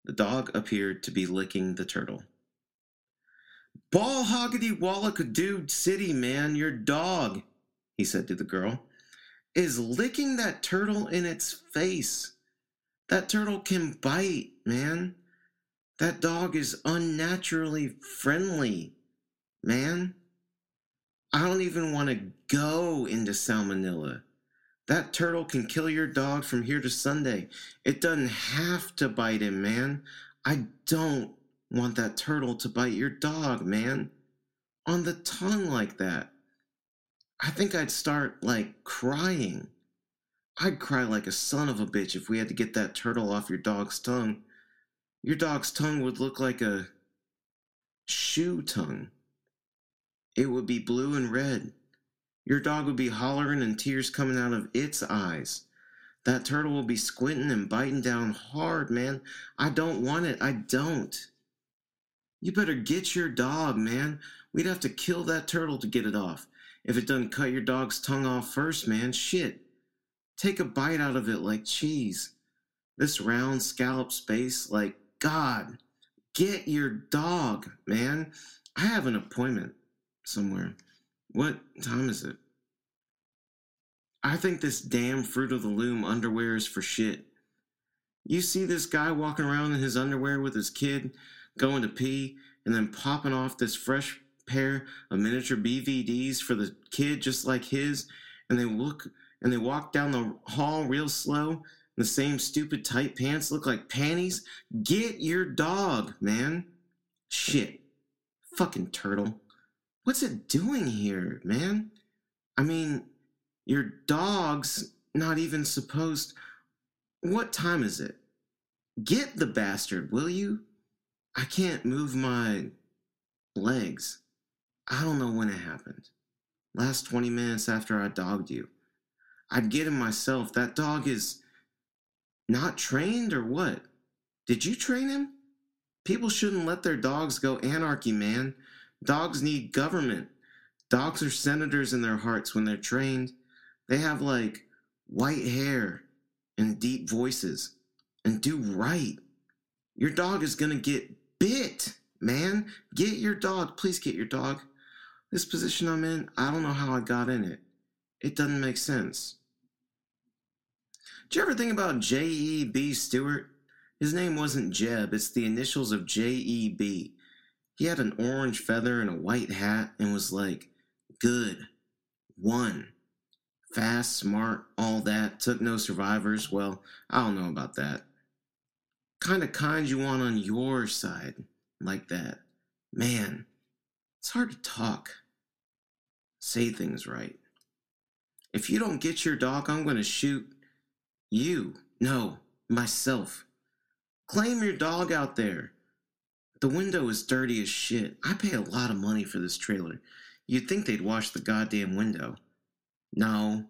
The dog appeared to be licking the turtle. Ball hoggity wallacadoo city, man, your dog, he said to the girl, is licking that turtle in its face. That turtle can bite, man. That dog is unnaturally friendly, man. I don't even want to go into salmonella. That turtle can kill your dog from here to Sunday. It doesn't have to bite him, man. I don't want that turtle to bite your dog, man. On the tongue like that. I think I'd start like crying. I'd cry like a son of a bitch if we had to get that turtle off your dog's tongue. Your dog's tongue would look like a shoe tongue. It would be blue and red. Your dog would be hollering and tears coming out of its eyes. That turtle will be squinting and biting down hard, man. I don't want it. I don't. You better get your dog, man. We'd have to kill that turtle to get it off. If it doesn't cut your dog's tongue off first, man, shit. Take a bite out of it like cheese. This round scallop space, like God. Get your dog, man. I have an appointment somewhere. What time is it? I think this damn Fruit of the Loom underwear is for shit. You see this guy walking around in his underwear with his kid, going to pee, and then popping off this fresh pair of miniature BVDs for the kid just like his, and they look and they walk down the hall real slow, the same stupid tight pants look like panties. Get your dog, man. Shit. Fucking turtle. What's it doing here, man? I mean, your dog's not even supposed. What time is it? Get the bastard, will you? I can't move my legs. I don't know when it happened. Last 20 minutes after I dogged you. I'd get him myself. That dog is not trained or what? Did you train him? People shouldn't let their dogs go anarchy, man. Dogs need government. Dogs are senators in their hearts when they're trained. They have like white hair and deep voices and do right. Your dog is going to get bit, man. Get your dog. Please get your dog. This position I'm in, I don't know how I got in it. It doesn't make sense. Do you ever think about J.E.B. Stuart? His name wasn't Jeb, it's the initials of J.E.B. He had an orange feather and a white hat and was like, good, won, fast, smart, all that, took no survivors. Well, I don't know about that. Kind of kind you want on your side, like that. Man, it's hard to talk, say things right. If you don't get your dog, I'm going to shoot you. No, myself. Claim your dog out there. The window is dirty as shit. I pay a lot of money for this trailer. You'd think they'd wash the goddamn window. No,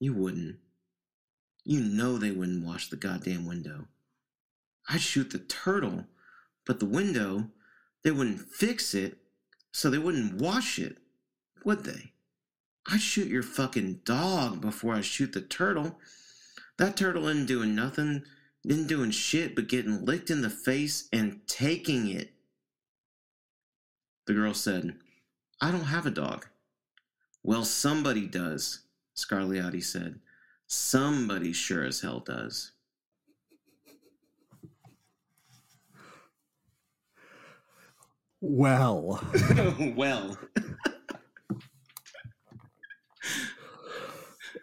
you wouldn't. You know they wouldn't wash the goddamn window. I'd shoot the turtle, but the window, they wouldn't fix it, so they wouldn't wash it, would they? I'd shoot your fucking dog before I shoot the turtle. That turtle isn't doing nothing, isn't doing shit but getting licked in the face and taking it. The girl said, I don't have a dog. Well, somebody does, Scarliotti said. Somebody sure as hell does. Well. well.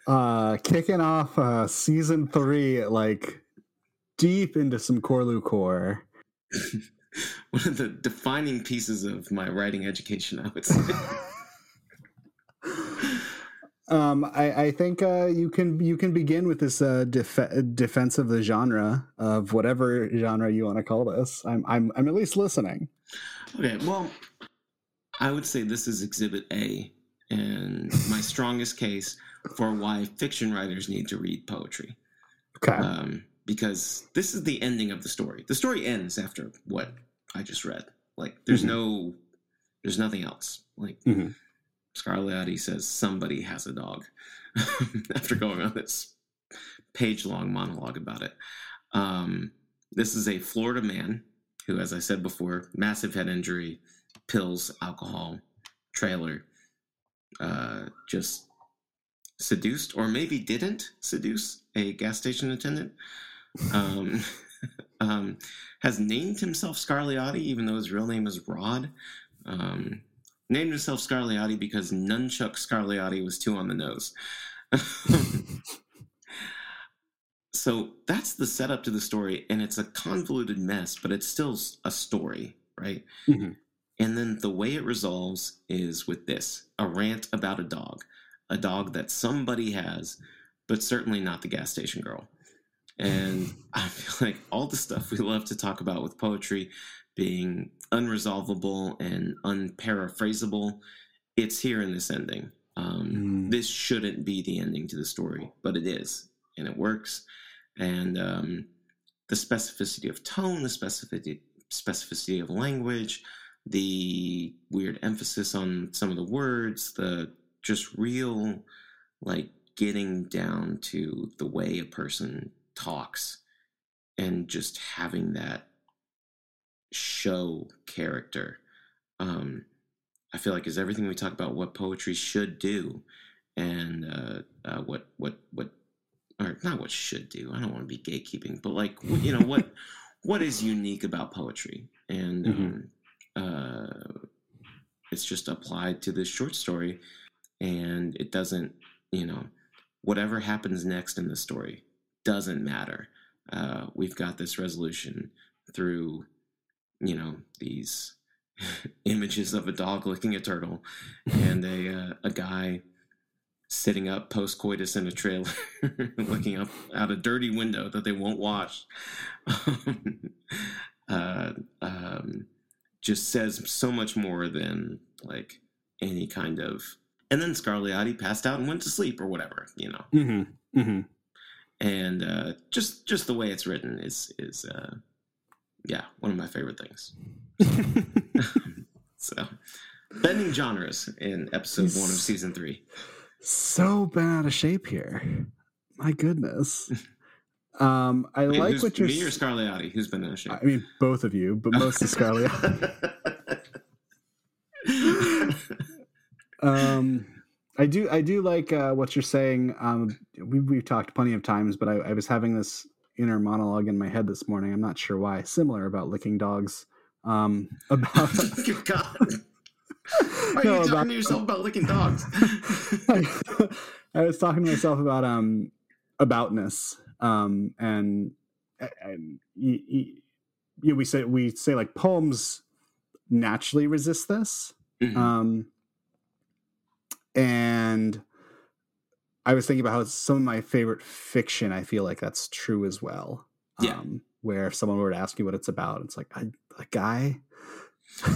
uh kicking off uh season three like deep into some Corlu core. One of the defining pieces of my writing education, I would say. um, I, I think uh, you can you can begin with this uh, def- defense of the genre of whatever genre you want to call this. I'm I'm I'm at least listening. Okay, well, I would say this is Exhibit A, and my strongest case for why fiction writers need to read poetry. Okay. Um, because this is the ending of the story. The story ends after what I just read. Like, there's Mhm. no, there's nothing else. Like, Mhm. Scarliotti says somebody has a dog after going on this page long monologue about it. Um, this is a Florida man who, as I said before, massive head injury, pills, alcohol, trailer, uh, just seduced or maybe didn't seduce a gas station attendant. Um, um, has named himself Scarliotti, even though his real name is Rod. Um, named himself Scarliotti because Nunchuck Scarliotti was too on the nose. so that's the setup to the story, and it's a convoluted mess, but it's still a story, right? Mhm. And then the way it resolves is with this a rant about a dog, a dog that somebody has, but certainly not the gas station girl. And I feel like all the stuff we love to talk about with poetry being unresolvable and unparaphrasable, it's here in this ending. Um, Mm. This shouldn't be the ending to the story, but it is, and it works. And um, the specificity of tone, the specificity specificity of language, the weird emphasis on some of the words, the just real like getting down to the way a person talks and just having that show character. Um i feel like is everything we talk about what poetry should do and uh, uh what what what or not what should do i don't want to be gatekeeping but like you know what what is unique about poetry? And um, uh it's just applied to this short story and it doesn't you know whatever happens next in the story doesn't matter. Uh, we've got this resolution through you know these images of a dog licking a turtle and a uh, a guy sitting up post coitus in a trailer looking up out a dirty window that they won't wash. Uh, um, just says so much more than like any kind of and then Scarliotti passed out and went to sleep or whatever, you know. Mhm. Mhm. And uh, just just the way it's written is is uh, yeah one of my favorite things. So bending genres in episode one of season three. So been out of shape here. My goodness. Um, I Wait, like what you're. me or Scarliotti? Who's been in a shape? I mean, both of you, but mostly Scarlett. um, I do, I do like uh, what you're saying. Um, we we've talked plenty of times, but I, I was having this inner monologue in my head this morning. I'm not sure why. Similar about licking dogs. Um, about God. Why are No, you talking about- to yourself about licking dogs? I was talking to myself about um aboutness um and and y- y- yeah, we say we say like poems naturally resist this Mhm. um and I was thinking about how some of my favorite fiction I feel like that's true as well Yeah. um where if someone were to ask you what it's about it's like I, a guy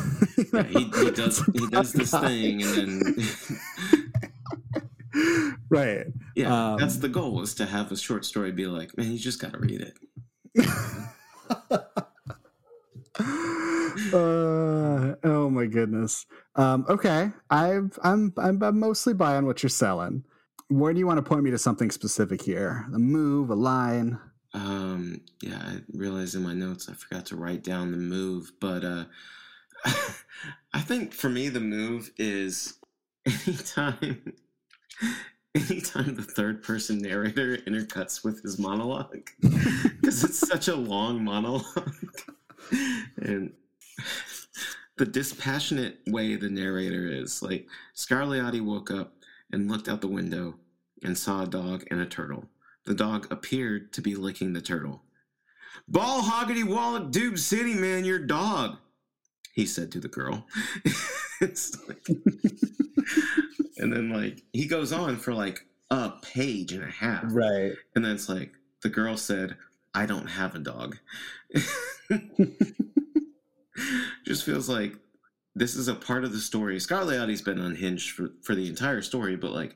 yeah, he, he does he does this thing and then right yeah, Um, that's the goal is to have a short story be like, man, you just gotta read it. uh, oh my goodness. Um, okay, I've, I'm, I'm I'm mostly buying what you're selling. Where do you want to point me to something specific here? A move, a line. Um, yeah, I realized in my notes I forgot to write down the move, but uh I think for me the move is anytime anytime the third person narrator intercuts with his monologue because it's such a long monologue. And the dispassionate way the narrator is like Scarliotti woke up and looked out the window and saw a dog and a turtle. The dog appeared to be licking the turtle. Ball hoggity wallet doob city man, your dog, he said to the girl. Like- and then like he goes on for like a page and a half. Right. And then it's like the girl said, I don't have a dog. Just feels like this is a part of the story. Scarliotti's been unhinged for, for the entire story, but like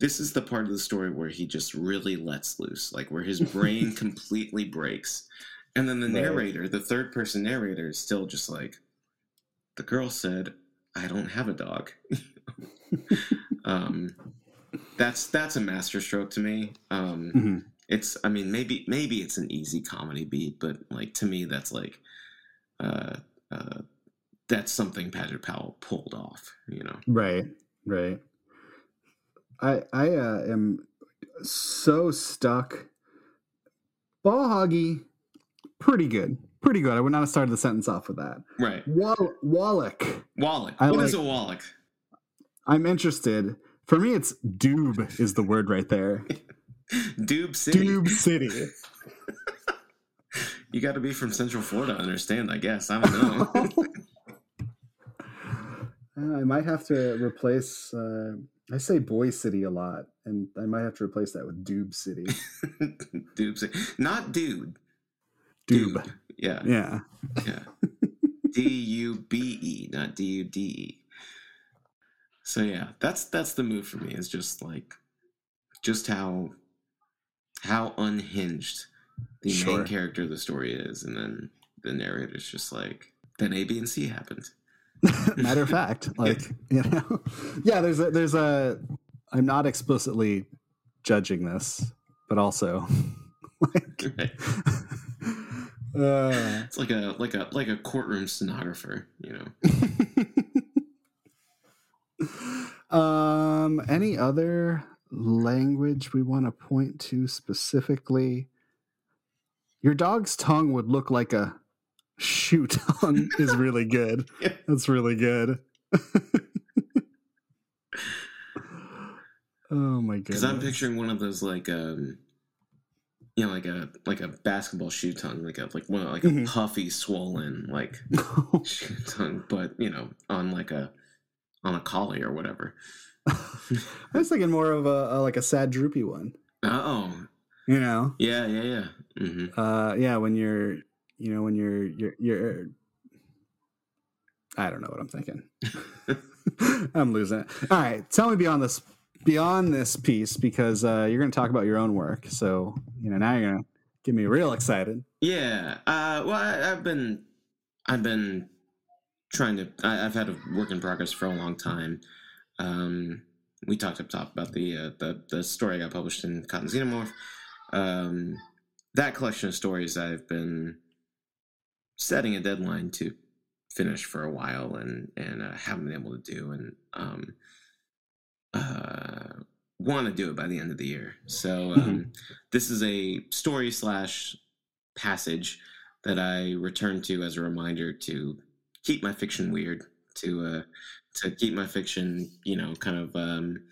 this is the part of the story where he just really lets loose, like where his brain completely breaks. And then the Right. narrator, the third person narrator, is still just like, the girl said, I don't have a dog. um, that's that's a masterstroke to me. Um, Mhm. it's i mean maybe maybe it's an easy comedy beat but like to me that's like uh uh that's something Padgett Powell pulled off you know Right. Right. I I uh, am so stuck. Ball hoggy, pretty good. Pretty good. I would not have started the sentence off with that. right Wall- Wallach. wallach I What is like- a wallach I'm interested. For me, it's doob is the word right there. doob city Doob City. you got to be from central florida to understand i guess i don't know Uh, I might have to replace. Uh, I say Boy City a lot, and I might have to replace that with Doob City. doob city not dude Doob. yeah Yeah. yeah d-u-b-e not d-u-d-e so yeah that's that's the move for me is just like just how how unhinged the Sure. main character of the story is and then the narrator's just like then a b and c happened Matter of fact, like you know, yeah. There's a there's a. I'm not explicitly judging this, but also like. Right. Uh, it's like a like a like a courtroom stenographer you know um, any other language we want to point to specifically? Your dog's tongue would look like a shoe tongue is really good. Yeah. That's really good. oh my god. because i'm picturing one of those like um know like a like a basketball shoe tongue like a like one like a Mhm. puffy swollen like shoe tongue, but you know, on like a on a collie or whatever. I was thinking more of a, a like a sad droopy one. Oh, You know, yeah, yeah, yeah. hmm uh, yeah, when you're, you know, when you're, you're, you're. I don't know what I'm thinking. I'm losing it. All right, tell me beyond this, beyond this piece, because uh, you're going to talk about your own work. So you know, now you're going to get me real excited. Yeah. Uh, well, I, I've been, I've been trying to. I, have had a work in progress for a long time. Um, we talked up top about the uh, the the story I published in Cotton Xenomorph. Um, that collection of stories I've been setting a deadline to finish for a while and and uh, haven't been able to do and um, uh, want to do it by the end of the year. So um, mm-hmm. this is a story slash passage that I return to as a reminder to keep my fiction weird, to uh, to keep my fiction, you know, kind of um,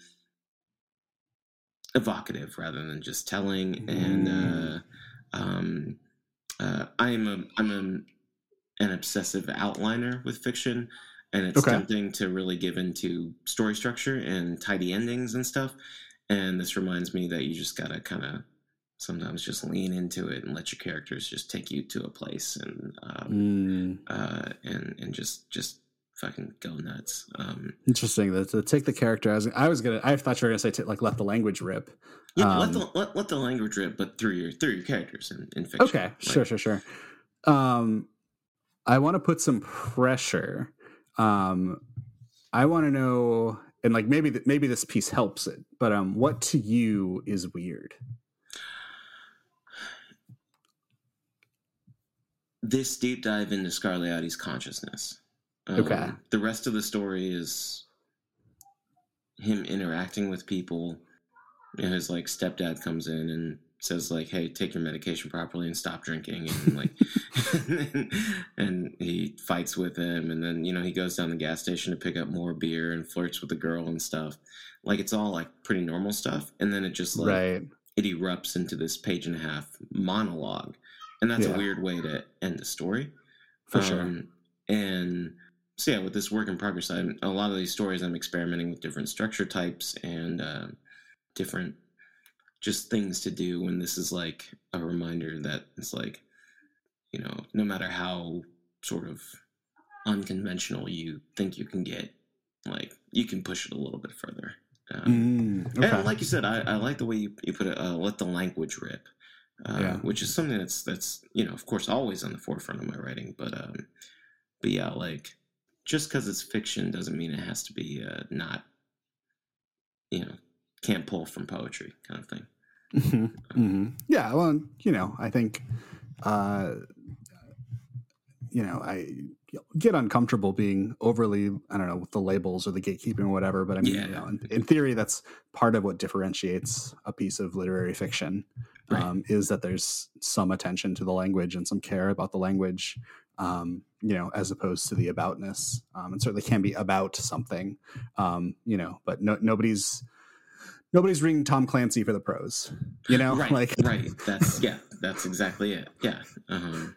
evocative rather than just telling. Mm. And uh, um, uh, I'm a I'm a, an obsessive outliner with fiction, and it's okay. tempting to really give into story structure and tidy endings and stuff. And this reminds me that you just gotta kind of sometimes just lean into it and let your characters just take you to a place and um, mm. uh, and and just just fucking go nuts. Um, Interesting. That to take the character as I was gonna. I thought you were gonna say like let the language rip. Yeah, um, let the let, let, the language rip, but through your through your characters in, in fiction. Okay, like, sure, sure, sure. Um, I want to put some pressure. Um, I want to know, and like maybe maybe this piece helps it, but um, what to you is weird? This deep dive into Scarliotti's consciousness. Um, okay. The rest of the story is him interacting with people. And his like stepdad comes in and says like, "Hey, take your medication properly and stop drinking." And like, and, he fights with him, and then you know he goes down the gas station to pick up more beer and flirts with the girl and stuff. Like it's all like pretty normal stuff, and then it just like right. it erupts into this page and a half monologue, and that's yeah. a weird way to end the story. For um, sure. And so yeah, with this work in progress, I'm, a lot of these stories I'm experimenting with different structure types and uh, different just things to do. when this is like a reminder that it's like, you know, no matter how sort of unconventional you think you can get, like you can push it a little bit further. Um, mm, okay. And like you said, I, I, like the way you, you put it. Uh, let the language rip, uh, yeah. which is something that's that's you know, of course, always on the forefront of my writing. But um, but yeah, like just because it's fiction doesn't mean it has to be uh, not, you know, can't pull from poetry kind of thing. Mm-hmm. Mm-hmm. Yeah, well, you know, I think, uh, you know, I get uncomfortable being overly, I don't know, with the labels or the gatekeeping or whatever. But I mean, yeah. you know, in, in, theory, that's part of what differentiates a piece of literary fiction. Right. Um, is that there's some attention to the language and some care about the language um, you know, as opposed to the aboutness. Um, and certainly can be about something, um, you know, but no, nobody's nobody's reading Tom Clancy for the prose, you know, right, like right. That's yeah, that's exactly it. Yeah. Um,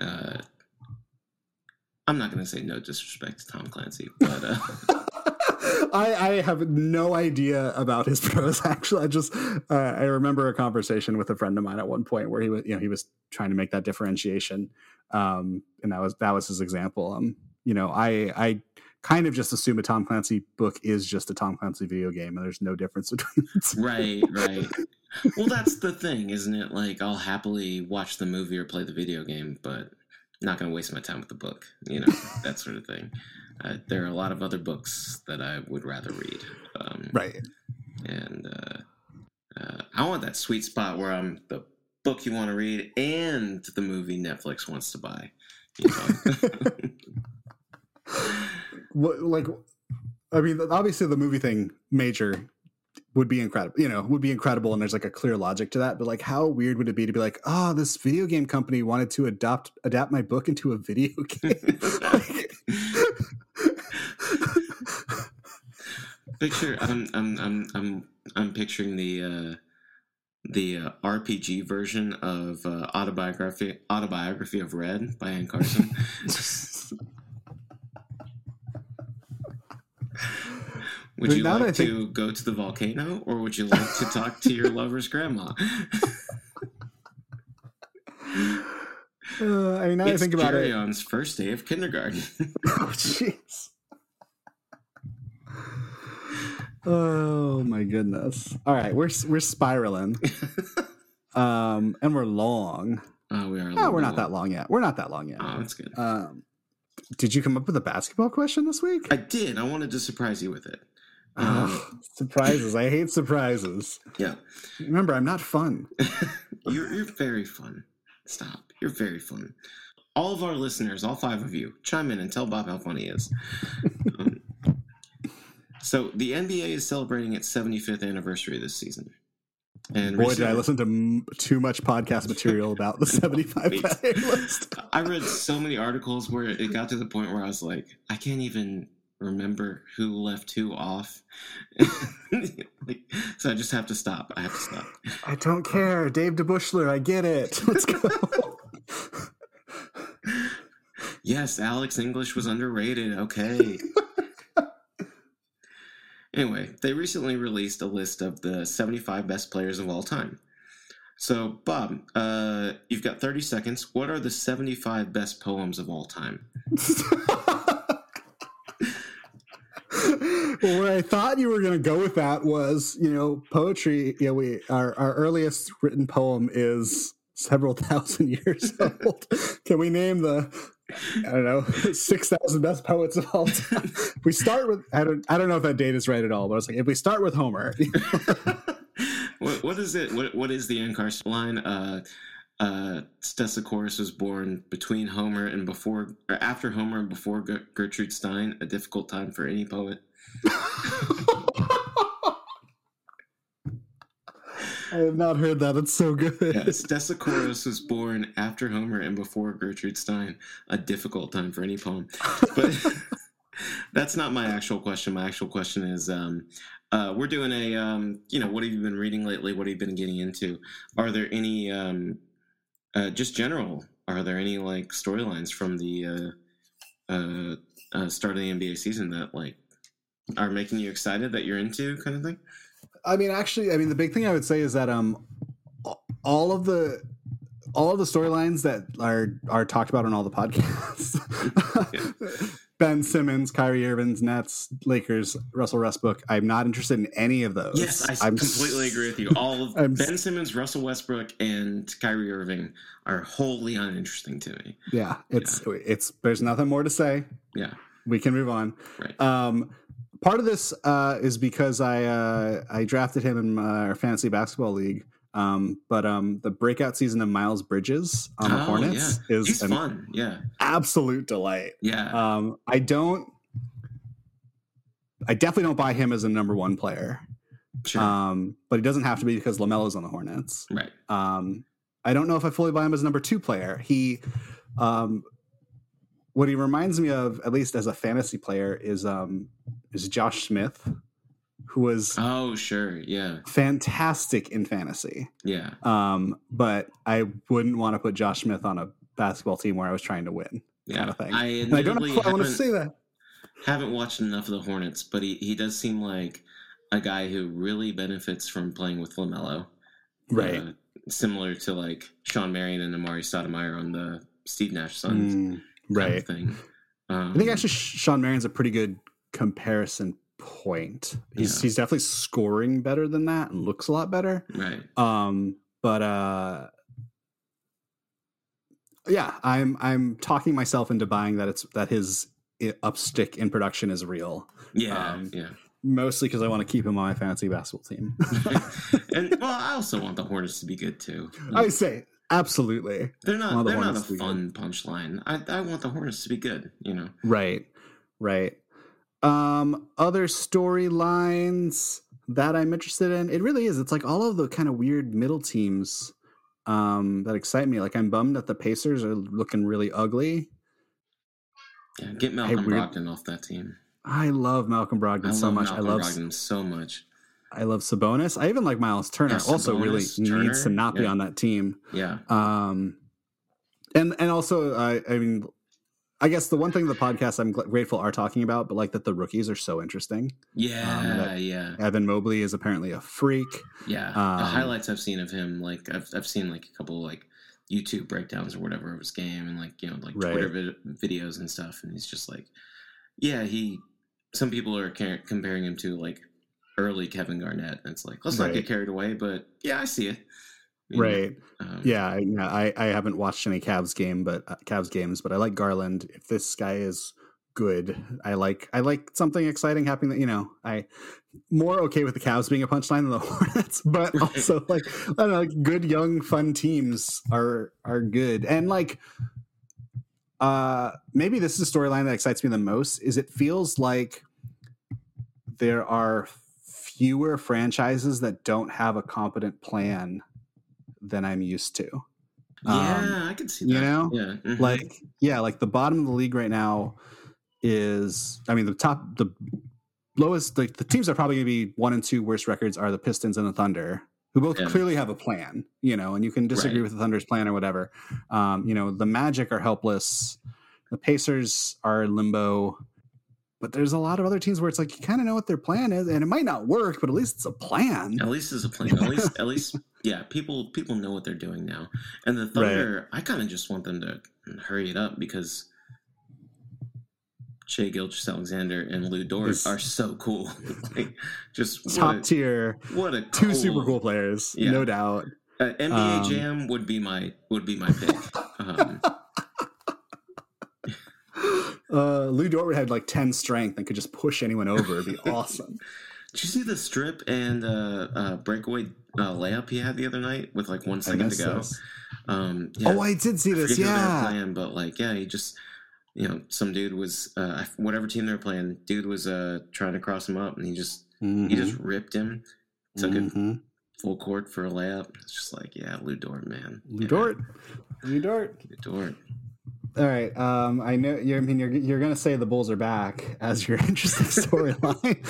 uh, I'm not going to say no disrespect to Tom Clancy, but. Uh... I, I, have no idea about his prose. Actually, I just uh, I remember a conversation with a friend of mine at one point where he was you know he was trying to make that differentiation, um, and that was that was his example. Um, you know, I I kind of just assume a Tom Clancy book is just a Tom Clancy video game, and there's no difference between. Right, right. well, that's the thing, isn't it? Like, I'll happily watch the movie or play the video game, but not going to waste my time with the book. You know, that sort of thing. Uh, there are a lot of other books that I would rather read. Um, right. And uh, uh, I want that sweet spot where I'm the book you want to read and the movie Netflix wants to buy. You know? what, like, I mean, obviously the movie thing, major, would be incredible. You know, would be incredible, and there's like a clear logic to that. But like, how weird would it be to be like, oh, this video game company wanted to adopt adapt my book into a video game? like, Picture, I'm, I'm, I'm, I'm, I'm picturing the. Uh the uh, RPG version of uh, autobiography autobiography of Red by Anne Carson. would you like to think... go to the volcano, or would you like to talk to your lover's grandma? Uh, I mean, now it's I think about it. it. first day of kindergarten. oh, jeez. Oh my goodness! All right, we're we're spiraling, um, and we're long. Oh, we are. Oh, we're not that long yet. We're not that long yet. Oh, that's good. Um, did you come up with a basketball question this week? I did. I wanted to surprise you with it. Oh, surprises. I hate surprises. Yeah. Remember, I'm not fun. you're, you're very fun. Stop. You're very fun. All of our listeners, all five of you, chime in and tell Bob how funny he is. um, so the NBA is celebrating its 75th anniversary this season. And boy, did I listen to m- too much podcast material about the 75 list. I read so many articles where it got to the point where I was like, I can't even remember who left who off. like, so I just have to stop. I have to stop. I don't care. Dave DeBusschere, I get it. Let's go. yes, Alex English was underrated. Okay. Anyway, they recently released a list of the 75 best players of all time. So, Bob, uh, you've got 30 seconds. What are the 75 best poems of all time? Well, where I thought you were going to go with that was, you know, poetry. You know, we our our earliest written poem is several thousand years old. Can we name the I don't know, six thousand best poets of all time. we start with I don't I don't know if that date is right at all, but I was like, if we start with Homer. what, what is it? What what is the Anne Carson line? Uh, uh, Stesichorus was born between Homer and before, or after Homer and before Gertrude Stein. A difficult time for any poet. I have not heard that. It's so good. Yes, Stesichorus was born after Homer and before Gertrude Stein. A difficult time for any poem. But that's not my actual question. My actual question is um, uh, we're doing a, um, you know, what have you been reading lately? What have you been getting into? Are there any, um, uh, just general, are there any like storylines from the uh, uh, uh start of the NBA season that like are making you excited that you're into kind of thing? I mean, actually, I mean, the big thing I would say is that um, all of the all of the storylines that are are talked about on all the podcasts. ben Simmons, Kyrie Irving's Nets, Lakers, Russell Westbrook. I'm not interested in any of those. Yes, I I'm, completely agree with you. All of I'm, Ben Simmons, Russell Westbrook, and Kyrie Irving are wholly uninteresting to me. Yeah, it's yeah. it's there's nothing more to say. Yeah, we can move on. Right. Um, part of this uh, is because I uh, I drafted him in our fantasy basketball league. Um, but um, the breakout season of Miles Bridges on the oh, Hornets yeah. is fun. Yeah, absolute delight. Yeah. Um, I don't. I definitely don't buy him as a number one player. Sure. Um, but he doesn't have to be because LaMelo's on the Hornets. Right. Um, I don't know if I fully buy him as a number two player. He, um, what he reminds me of, at least as a fantasy player, is um, is Josh Smith, who was oh sure yeah fantastic in fantasy. Yeah. Um, but I wouldn't want to put Josh Smith on a basketball team where I was trying to win. Yeah. Kind of thing. I, and I don't know I want to say that. Haven't watched enough of the Hornets, but he, he does seem like a guy who really benefits from playing with LaMelo. Right. Uh, similar to like Shawn Marion and Amar'e Stoudemire on the Steve Nash Suns. Mm, right. thing. Um, I think actually Shawn Marion's a pretty good comparison point. He's yeah. he's definitely scoring better than that and looks a lot better. Right. Um, but uh yeah, I'm I'm talking myself into buying that it's that his upstick in production is real. Yeah, um, yeah. Mostly because I want to keep him on my fantasy basketball team. and well, I also want the Hornets to be good too. Like, I say absolutely. They're not. The they're not a fun punchline. I I want the Hornets to be good. You know. Right. Right. Um, other storylines that I'm interested in, it really is. It's like all of the kind of weird middle teams um, that excite me. Like I'm bummed that the Pacers are looking really ugly. Yeah, get Malcolm hey, Brogdon off that team. I love Malcolm Brogdon I so much. Malcolm I love Brogdon so much. I love Sabonis. I even like Miles Turner. Yeah, also, really Turner, needs to not yeah. be on that team. Yeah. Um, and and also, I I mean, I guess the one thing the podcast I'm grateful are talking about, but like that the rookies are so interesting. Yeah, um, yeah. Evan Mobley is apparently a freak. Yeah, um, the highlights I've seen of him, like I've I've seen like a couple like YouTube breakdowns or whatever of his game, and like you know like right. Twitter vid- videos and stuff, and he's just like, yeah, he. Some people are comparing him to like early Kevin Garnett, and it's like let's right. not get carried away, but yeah, I see it. you? Right. Um, Yeah, I, yeah, I I haven't watched any Cavs game, but uh, Cavs games, but I like Garland. If this guy is good, I like I like something exciting happening. That you know, I more okay with the Cavs being a punchline than the Hornets, but Right. also like I don't know, like good young fun teams are are good, and like uh maybe this is a storyline that excites me the most. Is it feels like there are fewer franchises that don't have a competent plan than I'm used to. Um, yeah, I can see that. you know, yeah, mhm. like yeah, like the bottom of the league right now is I mean the top the lowest like the teams that are probably going to be one and two worst records are the Pistons and the Thunder who both Yeah. clearly have a plan, you know, and you can disagree Right. with the Thunder's plan or whatever. Um, you know, the Magic are helpless. The Pacers are limbo. But there's a lot of other teams where it's like you kind of know what their plan is, and it might not work, but at least it's a plan. At least it's a plan. At least, at least, yeah. People, people know what they're doing now. And the Thunder, I kind of just want them to hurry it up because Shai Gilgeous-Alexander and Lu Dort are so cool. like, just Top a, tier, what a two cool, super cool players, Yeah. no doubt. Uh, NBA Um, Jam would be my would be my pick. Um, Uh, Lu Dort had like ten strength and could just push anyone over. It'd be awesome. did you see the strip and uh, uh, breakaway uh, layup he had the other night with like one second to go? this. Um, yeah, Oh, I did see I this. forget who they were Yeah, playing, but like, yeah, he just, you know, some dude was, uh, whatever team they were playing, dude was uh trying to cross him up, and he just, he just ripped him, took it Mhm. full court for a layup. It's just like, yeah, Lu Dort, man, Lu Yeah, Dort. Lu Dort. Lu Dort. All right. Um, I know. You're, I mean, you're you're gonna say the Bulls are back as your interesting storyline.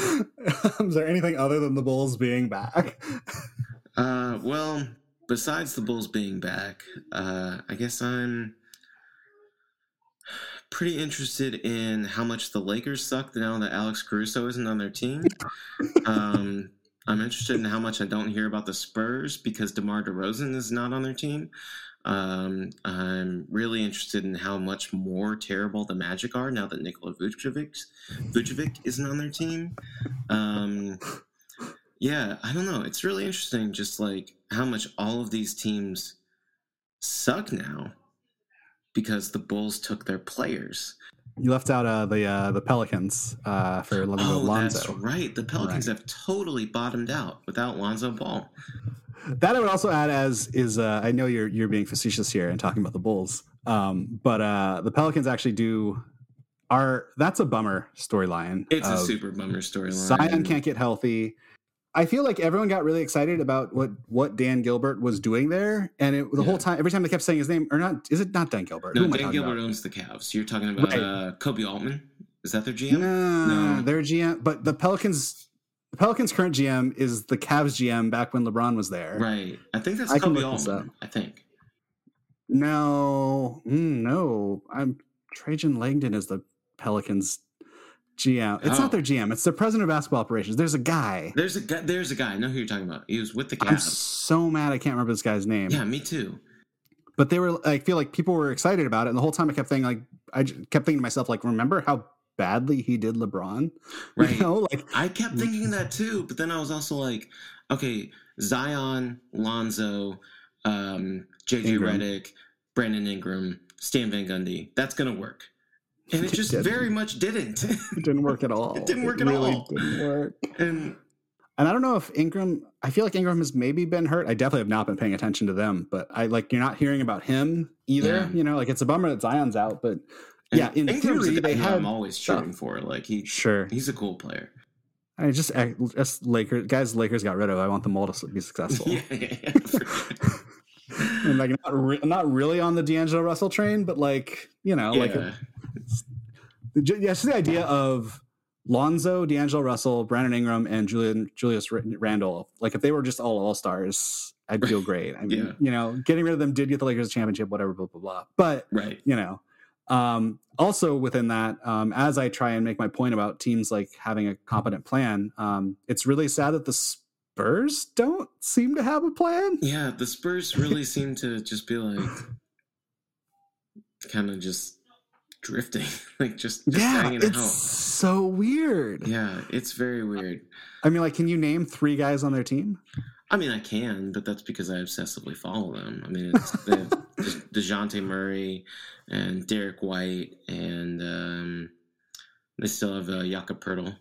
Is there anything other than the Bulls being back? Uh, well, besides the Bulls being back, uh, I guess I'm pretty interested in how much the Lakers suck now that Alex Caruso isn't on their team. um, I'm interested in how much I don't hear about the Spurs because DeMar DeRozan is not on their team. Um, I'm really interested in how much more terrible the Magic are now that Nikola Vucevic, Vucevic isn't on their team. Um, yeah, I don't know. It's really interesting, just like how much all of these teams suck now because the Bulls took their players. You left out uh, the uh, the Pelicans uh, for letting go Oh, Lonzo. that's right. The Pelicans Right. have totally bottomed out without Lonzo Ball. That I would also add as is uh, I know you're you're being facetious here and talking about the Bulls, um, but uh, the Pelicans actually do are that's a bummer storyline. It's a super bummer storyline. Zion can't get healthy. I feel like everyone got really excited about what what Dan Gilbert was doing there, and it, the Yeah. whole time, every time they kept saying his name, or not, is it not Dan Gilbert? No, Dan Gilbert about? owns the Cavs. You're talking about Right. uh, Koby Altman. Is that their GM? No, No. their GM, but the Pelicans, the Pelicans' current GM is the Cavs GM back when LeBron was there. Right. I think that's I Koby. I think. No, mm, no, I'm Trajan Langdon is the Pelicans GM. It's Oh. not their GM. It's the president of basketball operations. There's a guy. There's a guy. There's a guy. I know who you're talking about. He was with the Cavs. I'm so mad I can't remember this guy's name. Yeah, me too. but they were I feel like people were excited about it and the whole time I kept thinking like I kept thinking to myself like remember how badly he did LeBron Right. you know like I kept thinking that too, but then I was also like, okay, Zion, Lonzo, um, JJ. Redick, Brandon Ingram, Stan Van Gundy. That's gonna work, and it It just didn't. very much didn't. it didn't work at all It didn't work at really all. didn't work and and I don't know if Ingram I feel like Ingram has maybe been hurt I definitely have not been paying attention to them but I like you're not hearing about him either Yeah. you know like it's a bummer that Zion's out but yeah in Ingram's theory they had I'm always stuff. cheering for. Like he, sure he's a cool player. I just I- just Lakers guys Lakers got rid of I want them all to be successful yeah, yeah, yeah. and like not, re- not really on the D'Angelo Russell train, but like you know, like Yeah. a, ju- yeah, just the idea of Lonzo, D'Angelo Russell, Brandon Ingram, and Julian Julius Randle. Like if they were just all all stars, I'd feel great. I mean, Yeah. you know, getting rid of them did get the Lakers a championship, whatever, blah blah blah. But right. you know, um, also within that, um, as I try and make my point about teams like having a competent plan, um, it's really sad that the Spurs don't seem to have a plan. Yeah, the Spurs really seem to just be like kind of just drifting, like just, just yeah, hanging it's out. so weird. Yeah, it's very weird. I mean, like, can you name three guys on their team? I mean, I can, but that's because I obsessively follow them. I mean, it's the, Dejounte Murray and Derek White, and um, they still have uh, Jakob Poeltl.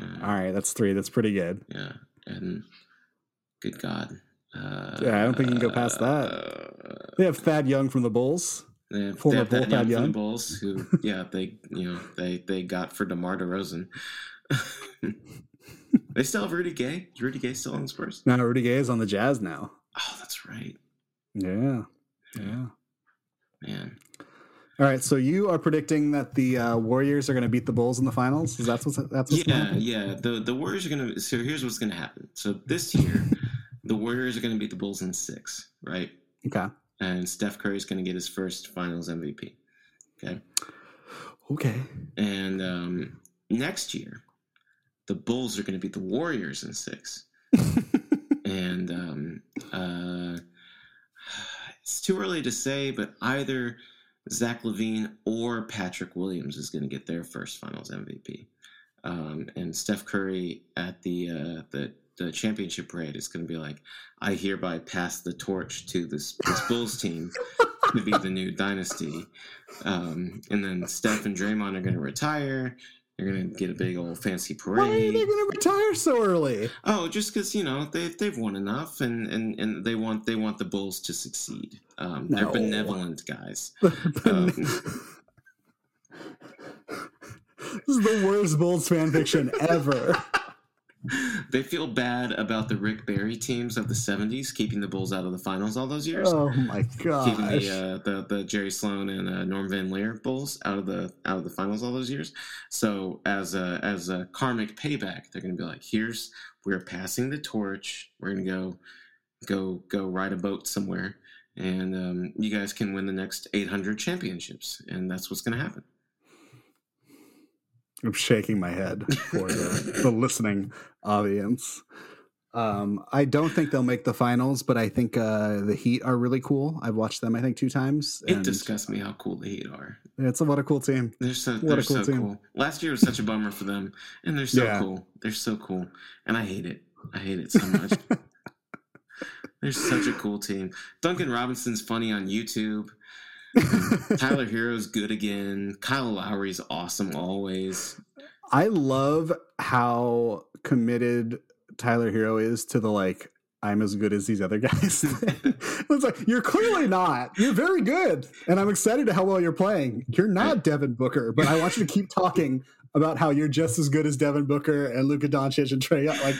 Uh, All right, that's three. That's pretty good. yeah, and good God. Uh, Yeah, I don't think you can go past that. Uh, They have Thad Young from the Bulls. they have, Former they have Bull that Thad young from the Bulls, who, yeah, they, you know, they they got for DeMar DeRozan. they still have Rudy Gay. Is Rudy Gay still on the Spurs? Now Rudy Gay is on the Jazz now. Oh, that's right. Yeah, yeah. Man. All right, so you are predicting that the uh, Warriors are going to beat the Bulls in the finals. Is that what's that's what's Yeah, yeah. The the Warriors are gonna. So here's what's gonna happen. So this year, the Warriors are gonna beat the Bulls in six, right? Okay. And Steph Curry is gonna get his first Finals MVP. Okay. Okay. And um, next year, the Bulls are gonna beat the Warriors in six. and um, uh, it's too early to say, but either Zach LaVine or Patrick Williams is going to get their first Finals MVP. Um, and Steph Curry at the uh, the the championship parade is going to be like, I hereby pass the torch to this this Bulls team to be the new dynasty. Um, and then Steph and Draymond are going to retire. They're going to get a big old fancy parade. Why are they going to retire so early? Oh, just because you know they've they've won enough, and, and and they want they want the Bulls to succeed. Um, No. They're benevolent guys. Um, this is the worst Bulls fan fiction ever. they feel bad about the Rick Barry teams of the '70s keeping the Bulls out of the finals all those years. Oh my god! Keeping the, uh, the the Jerry Sloan and uh, Norm Van Lier Bulls out of the out of the finals all those years. So as a as a karmic payback, they're going to be like, "Here's we're passing the torch. We're going to go go go ride a boat somewhere, and um, you guys can win the next 800 championships." And that's what's going to happen. I'm shaking my head for the, the listening audience. Um, I don't think they'll make the finals, but I think uh, the Heat are really cool. I've watched them, I think, two times. It disgusts me how cool the Heat are. It's a what a cool team. They're so a they're cool so team. cool. Last year was such a bummer for them, and they're so Yeah. cool. They're so cool, and I hate it. I hate it so much. they're such a cool team. Duncan Robinson's funny on YouTube. Tyler Herro's good again. Kyle Lowry's awesome always. I love how committed Tyler Herro is to the like I'm as good as these other guys. it's like you're clearly not. You're very good, and I'm excited to how well you're playing. You're not Devin Booker, but I want you to keep talking about how you're just as good as Devin Booker and Luka Doncic and Trey. Like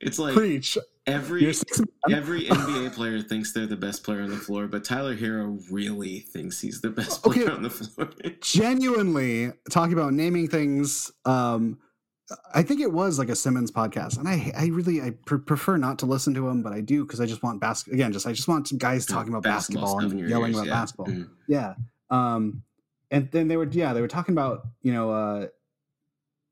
It's like preach. Every You're six man. every NBA player thinks they're the best player on the floor, but Tyler Herro really thinks he's the best player Okay. on the floor. genuinely talking about naming things um i think it was like a simmons podcast and i i really i pr- prefer not to listen to him but i do because i just want basket again just i just want guys talking about Basketball and yelling ears, about yeah. basketball Mhm. yeah um and then they were yeah they were talking about you know uh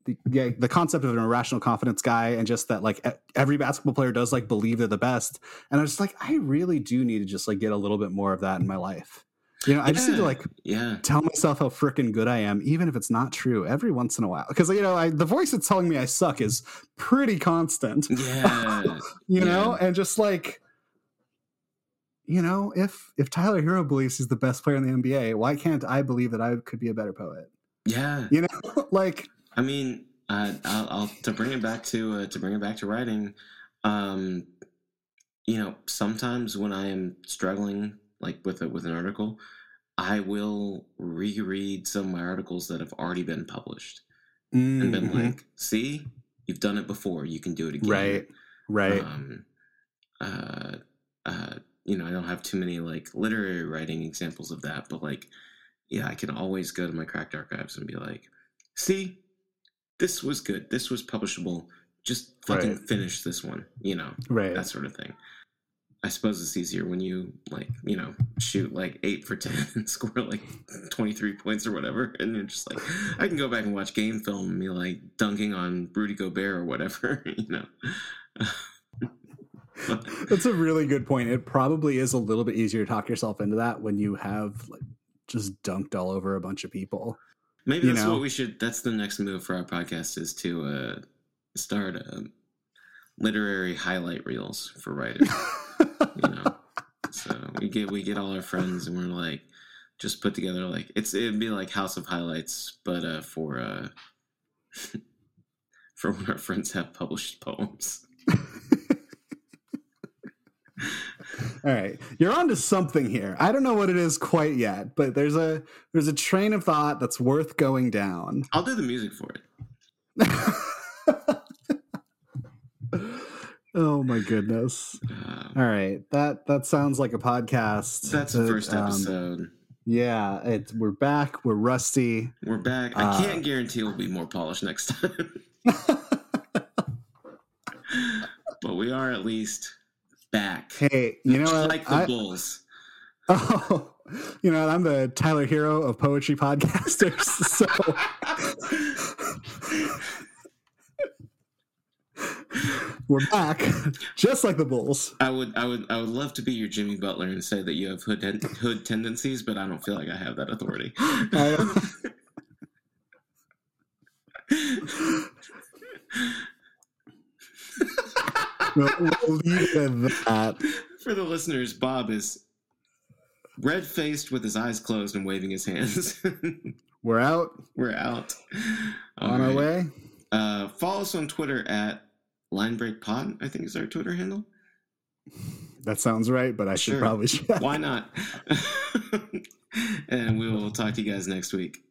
the, yeah, the concept of an irrational confidence guy and just that like every basketball player does like believe they're the best and i was just like i really do need to just like get a little bit more of that in my life you know i just need to like Yeah. tell myself how freaking good I am, even if it's not true, every once in a while. Because you know, I, the voice that's telling me I suck is pretty constant. Yeah. You Yeah. know, and just like, you know, if if Tyler Herro believes he's the best player in the NBA, why can't I believe that I could be a better poet? Yeah. You know, like, I mean, uh, I'll, I'll to bring it back to uh, to bring it back to writing. Um, you know, sometimes when I am struggling, like with a, with an article, I will reread some of my articles that have already been published and been mhm, like, "See, you've done it before. You can do it again." right, right, Um, uh, uh, you know, I don't have too many like literary writing examples of that, but like, yeah, I can always go to my cracked archives and be like, see, this was good. This was publishable. Just fucking Right. finish this one, you know, right. that sort of thing. I suppose it's easier when you like, you know, shoot like eight for ten and score like twenty three points or whatever, and you're just like, I can go back and watch game film and be like dunking on Rudy Gobert or whatever, you know. That's a really good point. It probably is a little bit easier to talk yourself into that when you have like just dunked all over a bunch of people. Maybe that's know. what we should. That's the next move for our podcast is to uh, start a literary highlight reels for writers. you know, so we get we get all our friends and we're like just put together like it's it'd be like House of Highlights, but uh, for uh, for when our friends have published poems. All right, you're onto something here. I don't know what it is quite yet, but there's a there's a train of thought that's worth going down. I'll do the music for it. oh my goodness! Um, All right, that that sounds like a podcast. that's the first um, episode. yeah, it's we're back. We're rusty. We're back. uh, I can't guarantee we'll be more polished next time, but we are at least back. Hey, you know Just what? like the I- Bulls. oh, you know, I'm the Tyler Herro of poetry podcasters. So we're back, just like the Bulls. I would, I would, I would love to be your Jimmy Butler and say that you have hood hood tendencies, but I don't feel like I have that authority. I- we'll, we'll leave it at that. For the listeners, Bob is red faced with his eyes closed and waving his hands. We're out We're out. All on our way. Uh, follow us on Twitter at LineBreakPod. I think is our Twitter handle. That sounds right, but I should probably check. Why not? and we will talk to you guys next week.